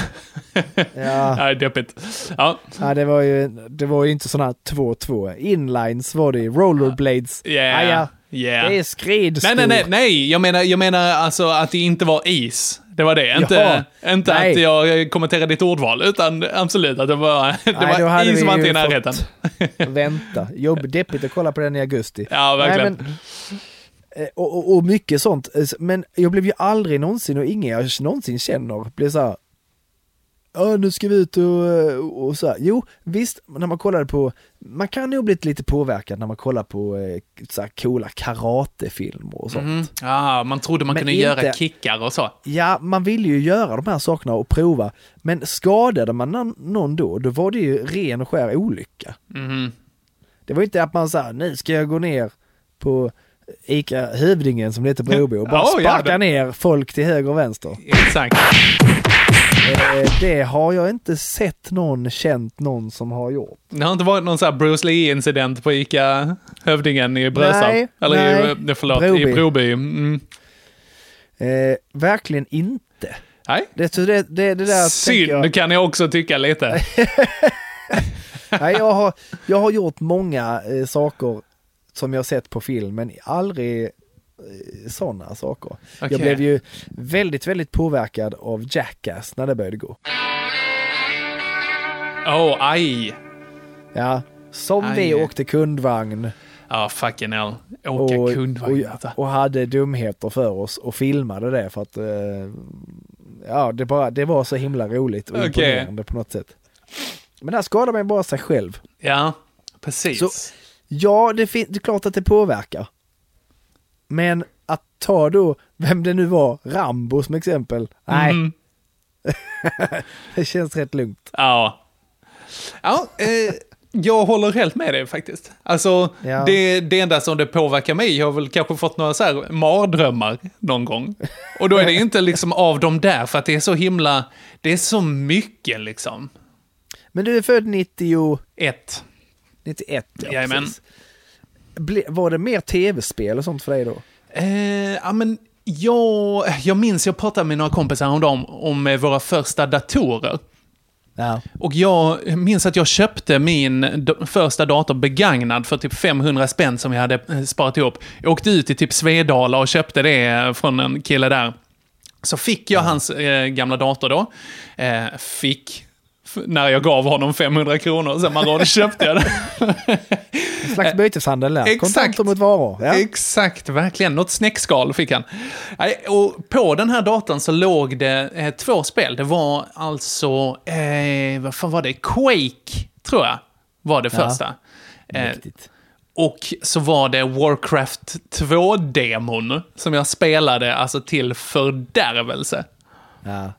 Speaker 4: Ja.
Speaker 5: är deppigt. Ja,
Speaker 4: Ja, det var ju, det var ju inte sådana här 2-2. Inlines var det ju, rollerblades.
Speaker 5: yeah.
Speaker 4: Ah, ja,
Speaker 5: yeah.
Speaker 4: det är skridskor.
Speaker 5: Nej, nej, nej, nej. Jag menar, jag menar alltså att det inte var is. Det var det. Inte, inte
Speaker 4: Nej.
Speaker 5: att jag kommenterade ditt ordval, utan absolut att det var, det
Speaker 4: Nej,
Speaker 5: var is som var inte i närheten.
Speaker 4: Vänta, jobb, deppigt att kolla på den i augusti.
Speaker 5: Ja, verkligen.
Speaker 4: Nej, men, och, och, och mycket sånt. Eh, Men jag blev ju aldrig någonsin, och ingen jag någonsin känner, blev så här. Ja, nu ska vi ut och, eh, och så här. Jo, visst, när man kollade på, man kan nog bli lite påverkad när man kollar på eh, så här coola karatefilmer och sånt.
Speaker 5: Mhm. Ja, man trodde man
Speaker 4: Men
Speaker 5: kunde
Speaker 4: inte-
Speaker 5: göra kickar och så.
Speaker 4: Ja, man vill ju göra de här sakerna och prova. Men skadade man någon- då, då var det ju ren och skär olycka.
Speaker 5: Mhm.
Speaker 4: Det var inte att man sa, nu ska jag gå ner på Ica Hövdingen som det heter på och bara
Speaker 5: Ja, ja,
Speaker 4: sparka
Speaker 5: det-
Speaker 4: ner folk till höger och vänster.
Speaker 5: Exakt.
Speaker 4: Eh, det har jag inte sett någon, känt någon som har gjort.
Speaker 5: Det har inte varit någon sån här Bruce Lee-incident på ICA Hövdingen i Brösarp?
Speaker 4: Nej,
Speaker 5: Eller i, förlåt,
Speaker 4: Broby.
Speaker 5: i Broby. Mm.
Speaker 4: Eh, verkligen inte.
Speaker 5: Nej.
Speaker 4: Det, det, det, det där
Speaker 5: Synd
Speaker 4: jag,
Speaker 5: kan jag också tycka lite.
Speaker 4: nej, jag, har, jag har gjort många eh, saker som jag sett på film, men aldrig eh, sådana saker.
Speaker 5: Okej.
Speaker 4: Jag blev ju väldigt, väldigt påverkad av Jackass när det började gå.
Speaker 5: Oh, aj.
Speaker 4: Ja, som
Speaker 5: Aj.
Speaker 4: vi åkte kundvagn
Speaker 5: Ja, fucking hell. Åka
Speaker 4: och,
Speaker 5: kundvagn.
Speaker 4: och, och hade dumheter för oss och filmade det för att eh, ja, det, bara, det var så himla roligt och
Speaker 5: Okej.
Speaker 4: imponerande på något sätt. Men här skadar man bara sig själv.
Speaker 5: Ja, precis.
Speaker 4: Så- Ja, det, det är klart att det påverkar. Men att ta då, vem det nu var, Rambo som exempel. Nej,
Speaker 5: Mm.
Speaker 4: det känns rätt lugnt.
Speaker 5: Ja. Ja, eh, jag håller helt med dig faktiskt. Alltså,
Speaker 4: Ja.
Speaker 5: det, det enda som det påverkar mig, jag har väl kanske fått några så här mardrömmar någon gång. Och då är det inte liksom av dem där, för att det är så himla, det är så mycket liksom.
Speaker 4: Men du är född 90,
Speaker 5: Ett.
Speaker 4: 91, ja,
Speaker 5: Jajamän.
Speaker 4: Ble, var det mer tv-spel och sånt för dig då?
Speaker 5: Eh, ja, men jag, jag minns, jag pratade med några kompisar om dem, om eh, våra första datorer.
Speaker 4: Ja.
Speaker 5: Och jag minns att jag köpte min första dator begagnad för typ 500 spänn som jag hade eh, sparat ihop. Jag åkte ut till typ Svedala och köpte det från en kille där. Så fick jag hans eh, gamla dator då. Eh, fick, när jag gav honom 500 kronor, sen man köpte jag den.
Speaker 4: En slags byteshandel där.
Speaker 5: Eh, exakt.
Speaker 4: Kontanter mot varor. Ja.
Speaker 5: Exakt, verkligen. Något snäckskal fick han. Och på den här datorn så låg det eh, två spel. Det var alltså, eh, vad fan var det? Quake, tror jag, var det
Speaker 4: Ja.
Speaker 5: första. Eh,
Speaker 4: Mäktigt.
Speaker 5: och så var det Warcraft 2-demon som jag spelade alltså till fördärvelse.
Speaker 4: Ja.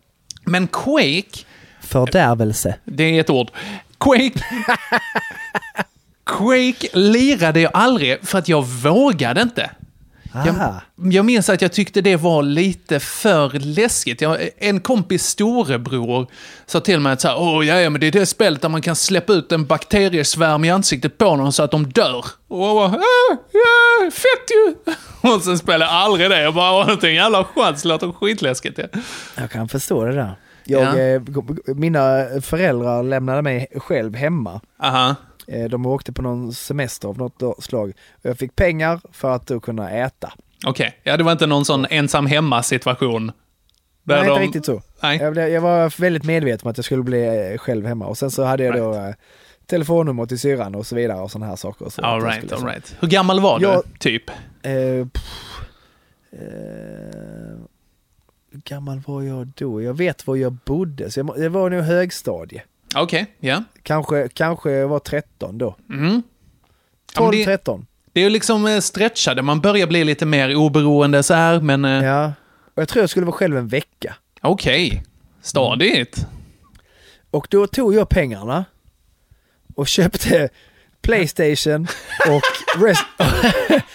Speaker 5: Men Quake,
Speaker 4: Fördärvelse.
Speaker 5: det är ett ord. Quake... Quake lirade jag aldrig för att jag vågade inte. Jag, jag minns att jag tyckte det var lite för läskigt. Jag, en kompis storebror sa till mig att så här, Åh, ja, ja, men det är det spelet där man kan släppa ut en bakteriesvärm i ansiktet på dem så att de dör. Och jag bara, ah, ja, fett ju! Och sen spelade jag aldrig det. Jag bara, det är en jävla chans, det låter skitläskigt. Ja.
Speaker 4: Jag kan förstå det där. Jag,
Speaker 5: Ja.
Speaker 4: eh, mina föräldrar lämnade mig själv hemma.
Speaker 5: Aha.
Speaker 4: Eh, De åkte på någon semester av något slag. Jag fick pengar för att då kunna äta.
Speaker 5: Okej, ja det var inte någon sån ensam hemma-situation.
Speaker 4: Nej,
Speaker 5: de-
Speaker 4: inte riktigt så.
Speaker 5: Nej.
Speaker 4: Jag, blev- jag var väldigt medveten om att jag skulle bli eh, själv hemma. Och sen så hade jag då eh, telefonnummer till syrran och så vidare och sådana här saker. Så
Speaker 5: All right, all right. Hur gammal var
Speaker 4: Jag-
Speaker 5: du, typ?
Speaker 4: Eh, pff, eh, gammal var jag då? Jag vet var jag bodde, så jag, det var nog högstadie.
Speaker 5: Okej, ja.
Speaker 4: Kanske, kanske jag var 13 då.
Speaker 5: Mm. Ja,
Speaker 4: 12,
Speaker 5: men det-
Speaker 4: 13.
Speaker 5: Det är ju liksom eh, stretchade, man börjar bli lite mer oberoende så här, men eh,
Speaker 4: Ja. Och jag tror jag skulle vara själv en vecka.
Speaker 5: okej. Stadigt.
Speaker 4: Och då tog jag pengarna och köpte Playstation och, res-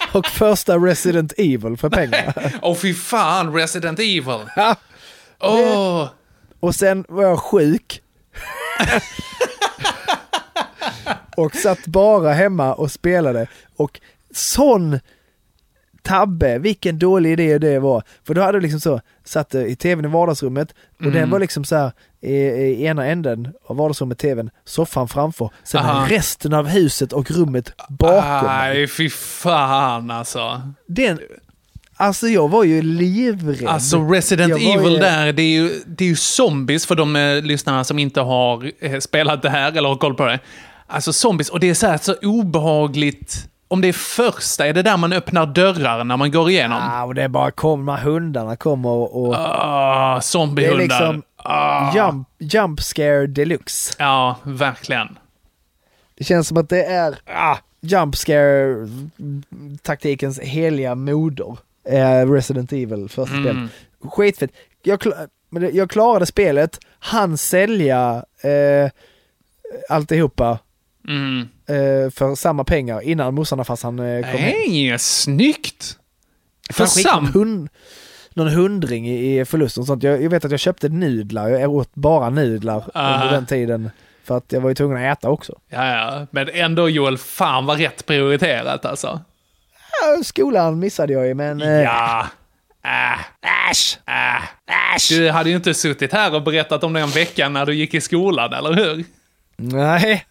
Speaker 4: och första Resident Evil för pengarna.
Speaker 5: Åh fy fan, Resident Evil.
Speaker 4: Ja.
Speaker 5: Åh.
Speaker 4: Och sen var jag sjuk. och satt bara hemma och spelade. Och sån tabbe, vilken dålig idé det var. För då hade du liksom så, satt i tvn i vardagsrummet och
Speaker 5: Mm.
Speaker 4: den var liksom så här i, i ena änden av vardagsrummet, tvn, soffan framför. Sen
Speaker 5: Aha.
Speaker 4: resten av huset och rummet bakom.
Speaker 5: Nej, fy fan alltså.
Speaker 4: Den, alltså jag var ju livrädd.
Speaker 5: Alltså Resident Evil
Speaker 4: ju-
Speaker 5: där, det är, ju, det är ju zombies för de eh, lyssnarna som inte har eh, spelat det här eller har koll på det. Alltså zombies, och det är så här så obehagligt. Om det är första, är det där man öppnar dörrar när man går igenom?
Speaker 4: Ja, och det är bara kom när hundarna kommer och... och
Speaker 5: Ah,
Speaker 4: det är
Speaker 5: zombiehundar.
Speaker 4: liksom
Speaker 5: Ah.
Speaker 4: jump, jump scare deluxe.
Speaker 5: Ja, verkligen.
Speaker 4: Det känns som att det är ah, jump scare taktikens heliga moder. Eh, Resident Evil första
Speaker 5: Mm.
Speaker 4: spel. Skitfett. Jag, kla- men det- jag klarade spelet, han sälja eh, alltihopa
Speaker 5: Mm.
Speaker 4: Eh, för samma pengar innan morsan och farsan eh, kom hem.
Speaker 5: Nej, snyggt! För
Speaker 4: Han skickade
Speaker 5: sam...
Speaker 4: hund, någon hundring i, förlust och sånt. Jag, jag vet att jag köpte nudlar, jag åt bara nudlar
Speaker 5: Aha.
Speaker 4: under den tiden. För att jag var ju tvungen att äta också.
Speaker 5: Ja, ja. Men ändå Joel, fan vad rätt prioriterat alltså.
Speaker 4: Ja, skolan missade jag ju men... eh,
Speaker 5: Ja. Äh.
Speaker 4: Äsch!
Speaker 5: Äh. Du hade ju inte suttit här och berättat om den veckan när du gick i skolan, eller hur?
Speaker 4: Nej.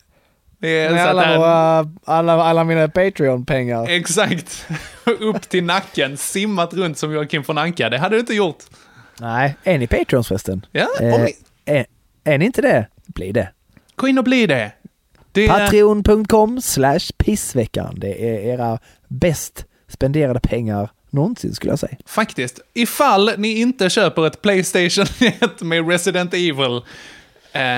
Speaker 5: Det är
Speaker 4: Med alla,
Speaker 5: den-
Speaker 4: våra, alla, alla mina Patreon-pengar.
Speaker 5: Exakt. Upp till nacken, simmat runt som Joakim von Anka. Det hade du inte gjort.
Speaker 4: Nej, är ni Patreons förresten?
Speaker 5: Ja,
Speaker 4: Eh,
Speaker 5: ni-
Speaker 4: är, är ni inte det? Bli det.
Speaker 5: Gå in och bli det. det.
Speaker 4: Patreon.com slash pissveckan. Det är era bäst spenderade pengar någonsin skulle jag säga.
Speaker 5: Faktiskt. Ifall ni inte köper ett Playstation 1 med Resident Evil. Eh,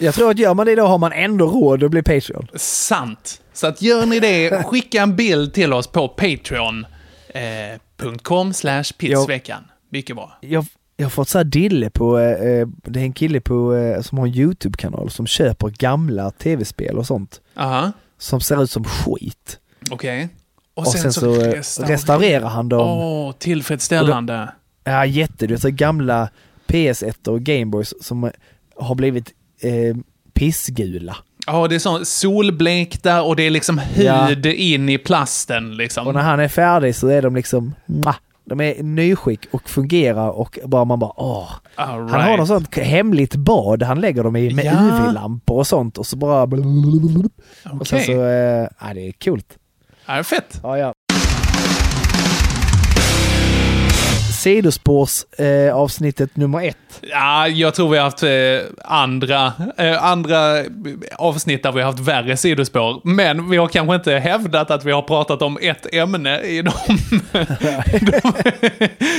Speaker 4: Jag tror att gör man det då har man ändå råd att bli Patreon.
Speaker 5: sant. Så att gör ni det, skicka en bild till oss på patreon.com slash pitsveckan. Mycket bra.
Speaker 4: Jag, jag har fått så här dille på, eh, det är en kille på, eh, som har en YouTube-kanal som köper gamla tv-spel och sånt.
Speaker 5: Aha,
Speaker 4: Som ser ut som skit.
Speaker 5: okej.
Speaker 4: Och, sen, så, eh, restaurerar han dem.
Speaker 5: Åh, tillfredsställande.
Speaker 4: Ja, jättedyrt. Så gamla PS1 och Gameboys som eh, har blivit eh, pissgula.
Speaker 5: Ja, det är sån solblekta och det är liksom
Speaker 4: Ja.
Speaker 5: hud in i plasten liksom.
Speaker 4: Och när han är färdig så är de liksom, mwah, de är nyskick och fungerar och bara man bara åh.
Speaker 5: All
Speaker 4: Han
Speaker 5: right.
Speaker 4: har något sånt hemligt bad han lägger dem i med
Speaker 5: Ja.
Speaker 4: UV-lampor och sånt och så bara... Och sen så, eh, ja det är coolt.
Speaker 5: Ja, det är fett.
Speaker 4: Ja, ja. Sidospårs eh, nummer ett.
Speaker 5: Ja, jag tror vi har haft eh, andra, eh, andra avsnitt där vi har haft värre sidospår. Men vi har kanske inte hävdat att vi har pratat om ett ämne i de, de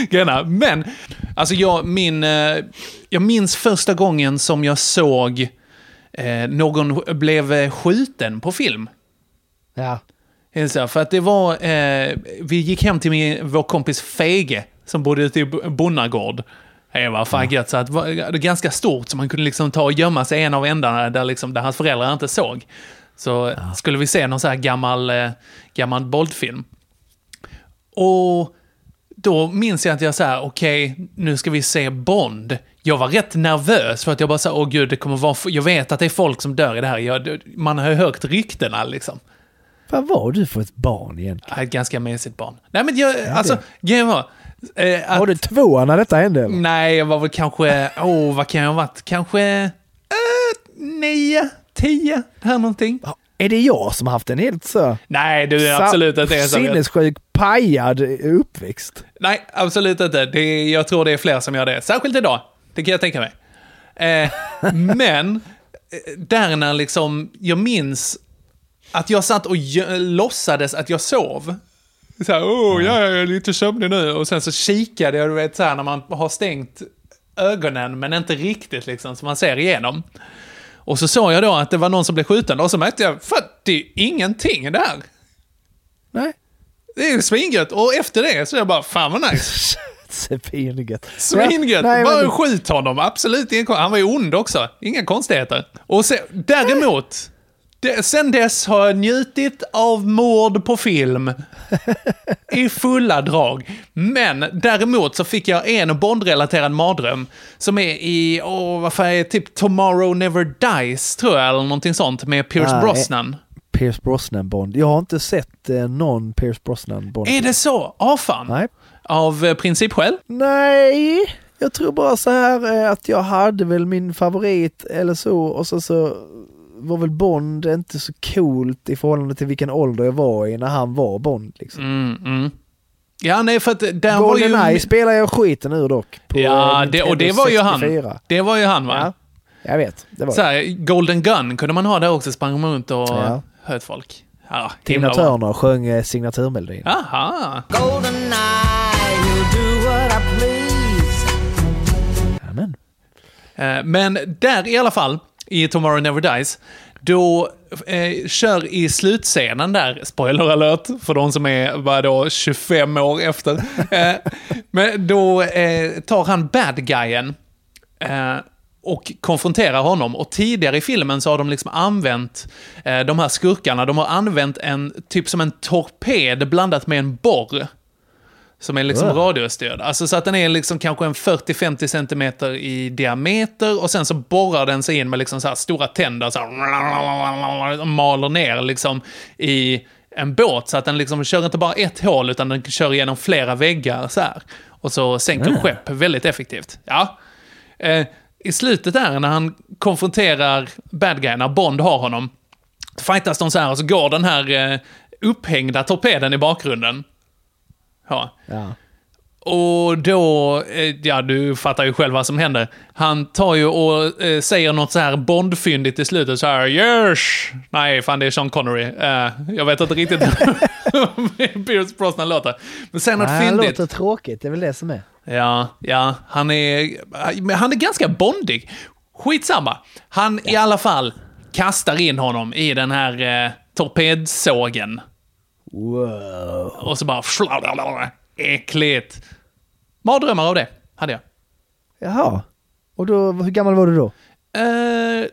Speaker 5: grejerna. Men, alltså jag, min, eh, jag minns första gången som jag såg eh, någon blev skjuten på film.
Speaker 4: Ja.
Speaker 5: För att det var, eh, vi gick hem till min, vår kompis Fege som bodde ute i Bonnagård. Det var fan gött, så att det var ganska stort så man kunde liksom ta och gömma sig en av ändarna där, liksom, där hans föräldrar inte såg. Så skulle vi se någon så här gammal, eh, gammal boldfilm. Och då minns jag att jag sa, okej, nu ska vi se Bond. Jag var rätt nervös för att jag bara sa, åh gud, det kommer vara, jag vet att det är folk som dör i det här. Jag, man har ju hört ryktena liksom.
Speaker 4: Vad var du för ett barn egentligen?
Speaker 5: Ett ganska mesigt barn. Nej men jag, alltså, grejen var... Eh, att,
Speaker 4: Var du två när detta hände eller?
Speaker 5: Nej, jag var väl kanske, åh oh, vad kan jag ha varit? Kanske eh, nio, tio, här någonting.
Speaker 4: Är det jag som har haft en helt så...
Speaker 5: Nej, du är absolut inte jag-
Speaker 4: Sinnessjuk, pajad uppväxt?
Speaker 5: Nej, absolut inte. Det är, jag tror det är fler som gör det. Särskilt idag. Det kan jag tänka mig. Eh, men, eh, där när liksom, jag minns att jag satt och låtsades att jag sov. Så här, oh, ja, jag är lite sömnig nu. Och sen så kikade jag, du vet, så här när man har stängt ögonen, men inte riktigt liksom, så man ser igenom. Och så såg jag då att det var någon som blev skjuten, och så märkte jag, för det är ingenting i det här.
Speaker 4: Nej.
Speaker 5: Det är svingött. Och efter det så är jag bara, fan vad nice.
Speaker 4: Svingött.
Speaker 5: Svingött!
Speaker 4: Nej,
Speaker 5: Bara
Speaker 4: men-
Speaker 5: skjut honom, absolut. ingen Han var ju ond också. Inga konstigheter. Och se, däremot, det, sen dess har jag njutit av mord på film. I fulla drag. Men däremot så fick jag en Bond-relaterad mardröm. Som är i, åh vad fan är typ Tomorrow Never Dies tror jag, eller någonting sånt. Med Pierce
Speaker 4: Nej.
Speaker 5: Brosnan.
Speaker 4: Pierce Brosnan Bond. Jag har inte sett eh, någon Pierce Brosnan Bond.
Speaker 5: Är det så? Ja, fan.
Speaker 4: Nej.
Speaker 5: Av eh, principskäl?
Speaker 4: Nej, jag tror bara så här eh, att jag hade väl min favorit eller så och så, så var väl Bond inte så coolt i förhållande till vilken ålder jag var i när han var Bond. Liksom.
Speaker 5: Mm, mm. Ja, nej, för att där var ju...
Speaker 4: Goldeneye spelar jag skiten ur dock. På
Speaker 5: Ja, det, och det var ju han.
Speaker 4: 64.
Speaker 5: Det var ju han, va?
Speaker 4: Ja, jag vet. Det var
Speaker 5: Så här, Golden Gun kunde man ha där också, sprang man runt och
Speaker 4: Ja.
Speaker 5: höt folk. Ja,
Speaker 4: Tina. Turner sjöng eh, signaturmelodin.
Speaker 5: Aha.
Speaker 4: Amen.
Speaker 5: Eh, Men där i alla fall, i Tomorrow Never Dies, då eh, kör i slutscenen där, spoiler alert för de som är, vad då, 25 år efter. eh, men då eh, tar han bad guyen eh, och konfronterar honom. Och tidigare i filmen så har de liksom använt, eh, de här skurkarna, de har använt en, typ som en torped blandat med en borr. Som är liksom radiostyrd. Alltså så att den är liksom kanske en 40-50 centimeter i diameter och sen så borrar den sig in med liksom så stora tänder så här, och maler ner liksom i en båt. Så att den liksom kör inte bara ett hål utan den kör igenom flera väggar så här. Och så sänker
Speaker 4: Mm.
Speaker 5: skepp väldigt effektivt. Ja. Eh, I slutet där när han konfronterar bad guy, när Bond har honom, fightas de så här och så går den här eh, upphängda torpeden i bakgrunden. Ja.
Speaker 4: Ja.
Speaker 5: Och då, eh, ja du fattar ju själv vad som händer. Han tar ju och eh, säger något så här Bondfyndigt i slutet så här yes! Nej, fan det är Sean Connery. Eh, jag vet inte riktigt hur Pierce Brosnan låter. Men sen något
Speaker 4: Nej, han
Speaker 5: fyndigt.
Speaker 4: låter tråkigt, det är väl det som är.
Speaker 5: Ja, ja, han är, han är ganska bondig. Skitsamma. Han i alla fall kastar in honom i den här eh, torpedsågen.
Speaker 4: Wow.
Speaker 5: Och så bara... Äckligt. Mardrömmar av det, hade jag.
Speaker 4: Jaha. Och då, hur gammal var du då?
Speaker 5: Eh,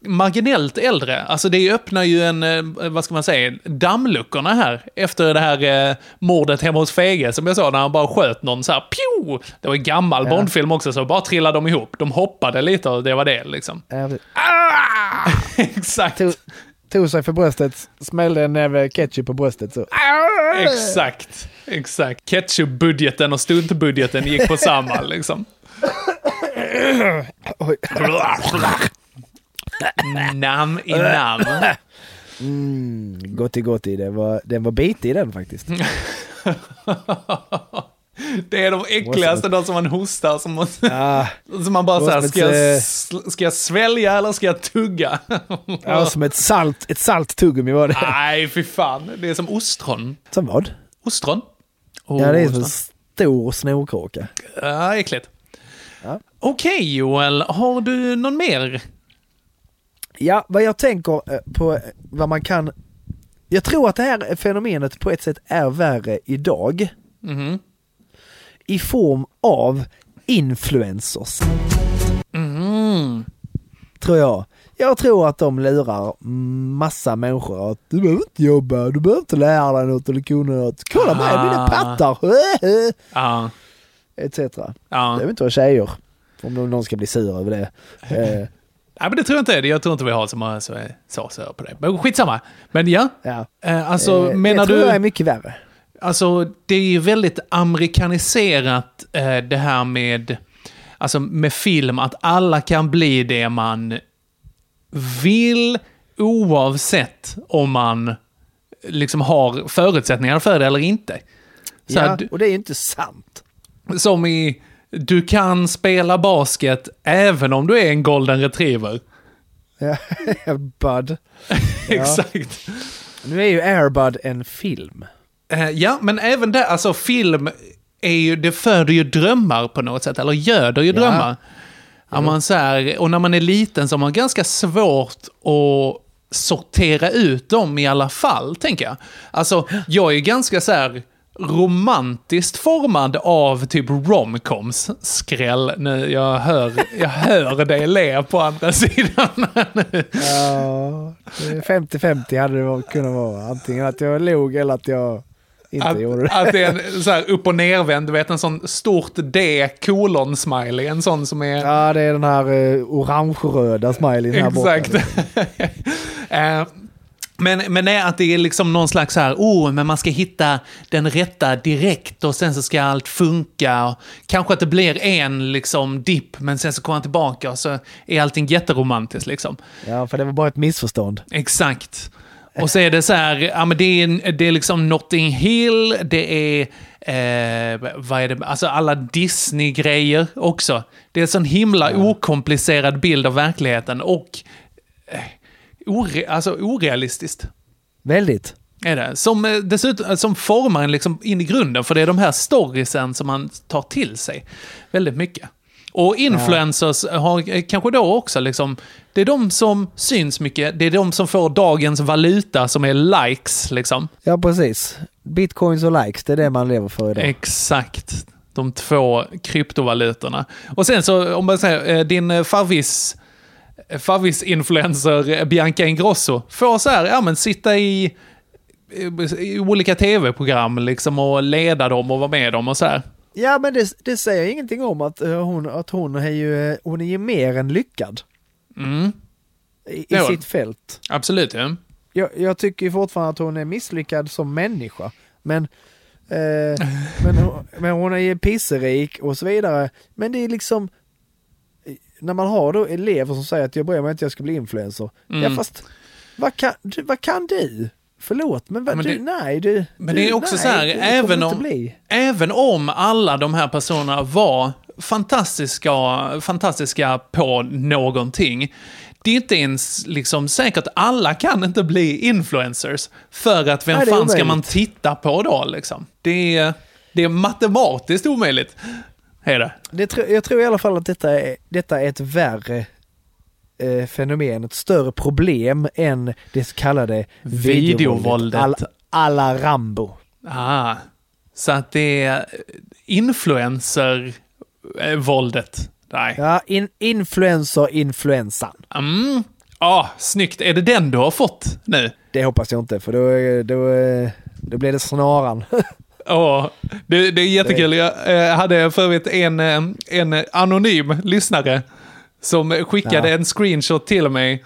Speaker 5: marginellt äldre. Alltså det öppnar ju en, eh, vad ska man säga, dammluckorna här. Efter det här eh, mordet hemma hos Fege, som jag sa, när han bara sköt någon så här, pju! Det var en gammal
Speaker 4: Ja.
Speaker 5: Bondfilm också, så bara trillade de ihop. De hoppade lite och det var det liksom.
Speaker 4: Jag vet-
Speaker 5: Exakt.
Speaker 4: Tog, tog sig för bröstet, smällde en näve ketchup på bröstet så.
Speaker 5: Exakt. Exakt. Ketchup-budgeten och stuntbudgeten gick på samma liksom.
Speaker 4: Oj.
Speaker 5: Nam i nam.
Speaker 4: Mm, gotti gotti, det var, den var bitig den faktiskt.
Speaker 5: Det är de äckligaste, de som man hostar, som, man,
Speaker 4: Ja,
Speaker 5: som man bara såhär, ska,
Speaker 4: ett,
Speaker 5: ska jag svälja eller ska jag tugga?
Speaker 4: ja, som ett salt, ett salt tuggummi var det.
Speaker 5: Nej, fy fan. Det är som ostron.
Speaker 4: Som vad?
Speaker 5: Ostron? Oh,
Speaker 4: Ja, det är som en stor snorkråka.
Speaker 5: Ja, äckligt.
Speaker 4: Ja.
Speaker 5: Okej Joel, har du någon mer?
Speaker 4: Ja, vad jag tänker eh, på eh, vad man kan... Jag tror att det här fenomenet på ett sätt är värre idag.
Speaker 5: Mhm.
Speaker 4: I form av influencers,
Speaker 5: Mhm.
Speaker 4: tror jag. Jag tror att de lurar massa människor att du behöver inte jobba, du behöver inte lära dig något eller kunna något. Kolla mig, mina
Speaker 5: Ah.
Speaker 4: pattar!
Speaker 5: Ja.
Speaker 4: Etc.
Speaker 5: Ja.
Speaker 4: Det behöver inte vara tjejer. Om någon ska bli sur över det. Eh,
Speaker 5: Nej, men det tror jag inte. Jag tror inte vi har så många så, så, så på det. Men skitsamma. Men ja.
Speaker 4: ja.
Speaker 5: Eh, alltså,
Speaker 4: Eh,
Speaker 5: menar
Speaker 4: det tror
Speaker 5: du...
Speaker 4: jag är mycket värre.
Speaker 5: Alltså, det är ju väldigt amerikaniserat eh, det här med, alltså med film, att alla kan bli det man vill oavsett om man liksom har förutsättningar för det eller inte. Så
Speaker 4: Ja,
Speaker 5: du-
Speaker 4: och det är ju inte sant.
Speaker 5: som i, du kan spela basket även om du är en golden retriever.
Speaker 4: Ja, Bud.
Speaker 5: Exakt.
Speaker 4: Nu är ju Airbud en film.
Speaker 5: Eh, ja, men även där, alltså film är ju, det föder ju drömmar på något sätt, eller göder ju
Speaker 4: Ja.
Speaker 5: drömmar. Ja, man så här, och när man är liten så har man ganska svårt att sortera ut dem i alla fall, tänker jag. Alltså, jag är ganska så här, romantiskt formad av typ romcoms. Skräll nu, jag hör, jag hör dig le på andra sidan.
Speaker 4: Ja, det är 50-50 hade det kunnat vara. Antingen att jag log eller att jag inte
Speaker 5: Att,
Speaker 4: gjorde det.
Speaker 5: att det är en så här upp och nervänd, du vet en sån stort D kolon smiley, en sån som är...
Speaker 4: Ja, det är den här uh, orange-röda smileyn här borta.
Speaker 5: Exakt. Eh, men, men är att det är liksom någon slags så här, oh, men man ska hitta den rätta direkt och sen så ska allt funka. Och kanske att det blir en liksom dipp, men sen så kommer han tillbaka och så är allting jätteromantiskt liksom.
Speaker 4: Ja, för det var bara ett missförstånd.
Speaker 5: Exakt. Och så är det så här, ja men det är, det är liksom Notting Hill, det är, eh, vad är det, alltså alla Disney-grejer också. Det är en sån himla okomplicerad bild av verkligheten och eh, ore, alltså orealistiskt.
Speaker 4: Väldigt.
Speaker 5: Är det. Som eh, dessutom som formar en liksom in i grunden, för det är de här storiesen som man tar till sig väldigt mycket. Och influencers har eh, kanske då också liksom, det är de som syns mycket, det är de som får dagens valuta som är likes liksom.
Speaker 4: Ja, precis. Bitcoins och likes, det är det man lever för idag.
Speaker 5: Exakt. De två kryptovalutorna. Och sen så, om man säger, eh, din eh, favvis favvis-influencer eh, Bianca Ingrosso får så här, ja men sitta i, i olika tv-program liksom och leda dem och vara med dem och så här.
Speaker 4: Ja, men det, det säger ingenting om att hon, att hon är ju, hon är ju mer än lyckad
Speaker 5: Mm.
Speaker 4: i, i sitt fält.
Speaker 5: Absolut, ja.
Speaker 4: Jag, jag tycker fortfarande att hon är misslyckad som människa. Men, eh, men, hon- men hon är ju pisserik och så vidare. Men det är liksom, när man har då elever som säger att jag bryr mig inte, jag ska bli influencer.
Speaker 5: Mm.
Speaker 4: Ja fast, vad kan, du- vad kan du? Förlåt, men, vad,
Speaker 5: Men
Speaker 4: du,
Speaker 5: det-
Speaker 4: nej du.
Speaker 5: Men
Speaker 4: du,
Speaker 5: det är också
Speaker 4: nej,
Speaker 5: så här, även om, även om alla de här personerna var fantastiska, fantastiska på någonting, det är inte ens liksom säkert, alla kan inte bli influencers. För att vem
Speaker 4: Nej,
Speaker 5: fan ska man titta på då liksom? Det är, det är matematiskt omöjligt. Är det.
Speaker 4: Det, tro- jag tror i alla fall att detta är, detta är ett värre eh, fenomen, ett större problem än det så kallade
Speaker 5: Videovåldet.
Speaker 4: All, alla Rambo.
Speaker 5: Ah, så att det är influencer-våldet. Nej.
Speaker 4: Ja, in, influencer influensan.
Speaker 5: Mm. Ah, snyggt. Är det den du har fått nu?
Speaker 4: Det hoppas jag inte för då, då, eh, då blir det snaran.
Speaker 5: Ja, det, det är jättekul. Jag eh, hade för övrigt en, eh, en anonym lyssnare som skickade
Speaker 4: Ja.
Speaker 5: en screenshot till mig.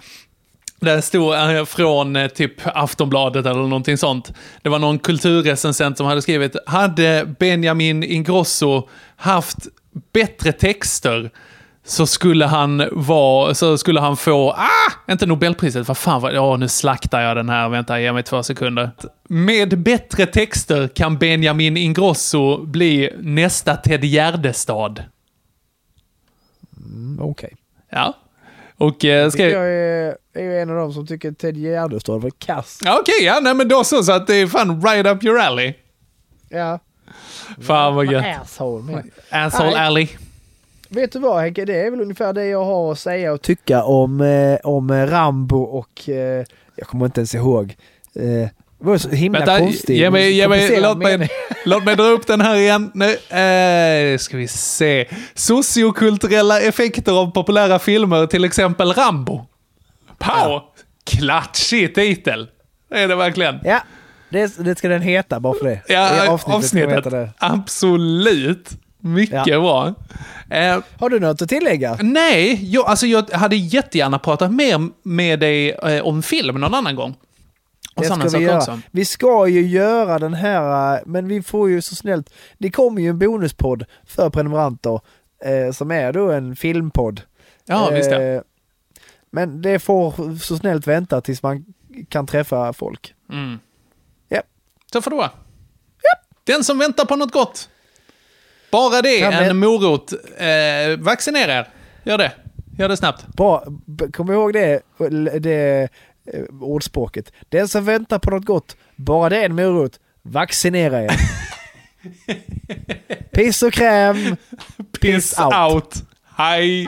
Speaker 5: Där stod eh, från eh, typ Aftonbladet eller någonting sånt. Det var någon kulturrecensent som hade skrivit, hade Benjamin Ingrosso haft bättre texter så skulle han vara, så skulle han få, ah, inte Nobelpriset, vad fan var det, åh nu slaktar jag den här, vänta, ge mig två sekunder. Med bättre texter kan Benjamin Ingrosso bli nästa Ted Gärdestad.
Speaker 4: Mm, Okej.
Speaker 5: Ja. Och eh, ska
Speaker 4: Jag är, är ju en av dem som tycker Ted Gärdestad var kass.
Speaker 5: Okej, ja, nej men då så, så att det är fan right up your alley.
Speaker 4: Ja.
Speaker 5: Fan vad gött.
Speaker 4: Asshole.
Speaker 5: Asshole
Speaker 4: Nej.
Speaker 5: alley.
Speaker 4: Vet du vad Henke, det är väl ungefär det jag har att säga och tycka om, eh, om eh, Rambo och eh, jag kommer inte ens ihåg. Eh, det var så himla
Speaker 5: Vänta,
Speaker 4: konstigt.
Speaker 5: ge mig, ge mig, låt, mig, låt mig dra upp den här igen. Nu eh, ska vi se. Sociokulturella effekter av populära filmer, till exempel Rambo. Pow! Klatschig titel. Det är det verkligen.
Speaker 4: Ja, det, det ska den heta bara för det.
Speaker 5: Ja,
Speaker 4: I
Speaker 5: avsnittet.
Speaker 4: heta det.
Speaker 5: Absolut. Mycket
Speaker 4: Ja.
Speaker 5: bra. Eh,
Speaker 4: Har du något att tillägga?
Speaker 5: nej, jag, alltså jag hade jättegärna pratat mer med dig eh, om film någon annan gång. Och
Speaker 4: Det ska vi göra.
Speaker 5: också.
Speaker 4: Vi ska ju göra den här, eh, men vi får ju så snällt, det kommer ju en bonuspodd för prenumeranter eh, som är då en filmpodd.
Speaker 5: Ja, visst ja.
Speaker 4: Eh, Men det får så snällt vänta tills man kan träffa folk.
Speaker 5: Mm.
Speaker 4: Ja.
Speaker 5: Så får det vara. Den som väntar på något gott. Bara det
Speaker 4: Kan
Speaker 5: en
Speaker 4: det-
Speaker 5: morot. Eh, vaccinera er. Gör det. Gör det snabbt.
Speaker 4: Bra, kom ihåg det, det eh, ordspråket. Den som väntar på något gott, bara det är en morot, vaccinera er. Piss och kräm,
Speaker 5: Piss
Speaker 4: out.
Speaker 5: out. Hej.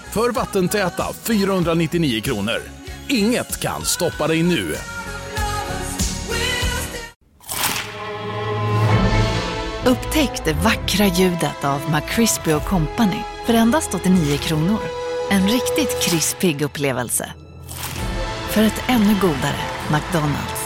Speaker 3: för vattentäta 499 kronor. Inget kan stoppa dig nu.
Speaker 7: Upptäck det vackra ljudet av McCrispy Company för endast 89 kronor. En riktigt krispig upplevelse. För ett ännu godare McDonalds.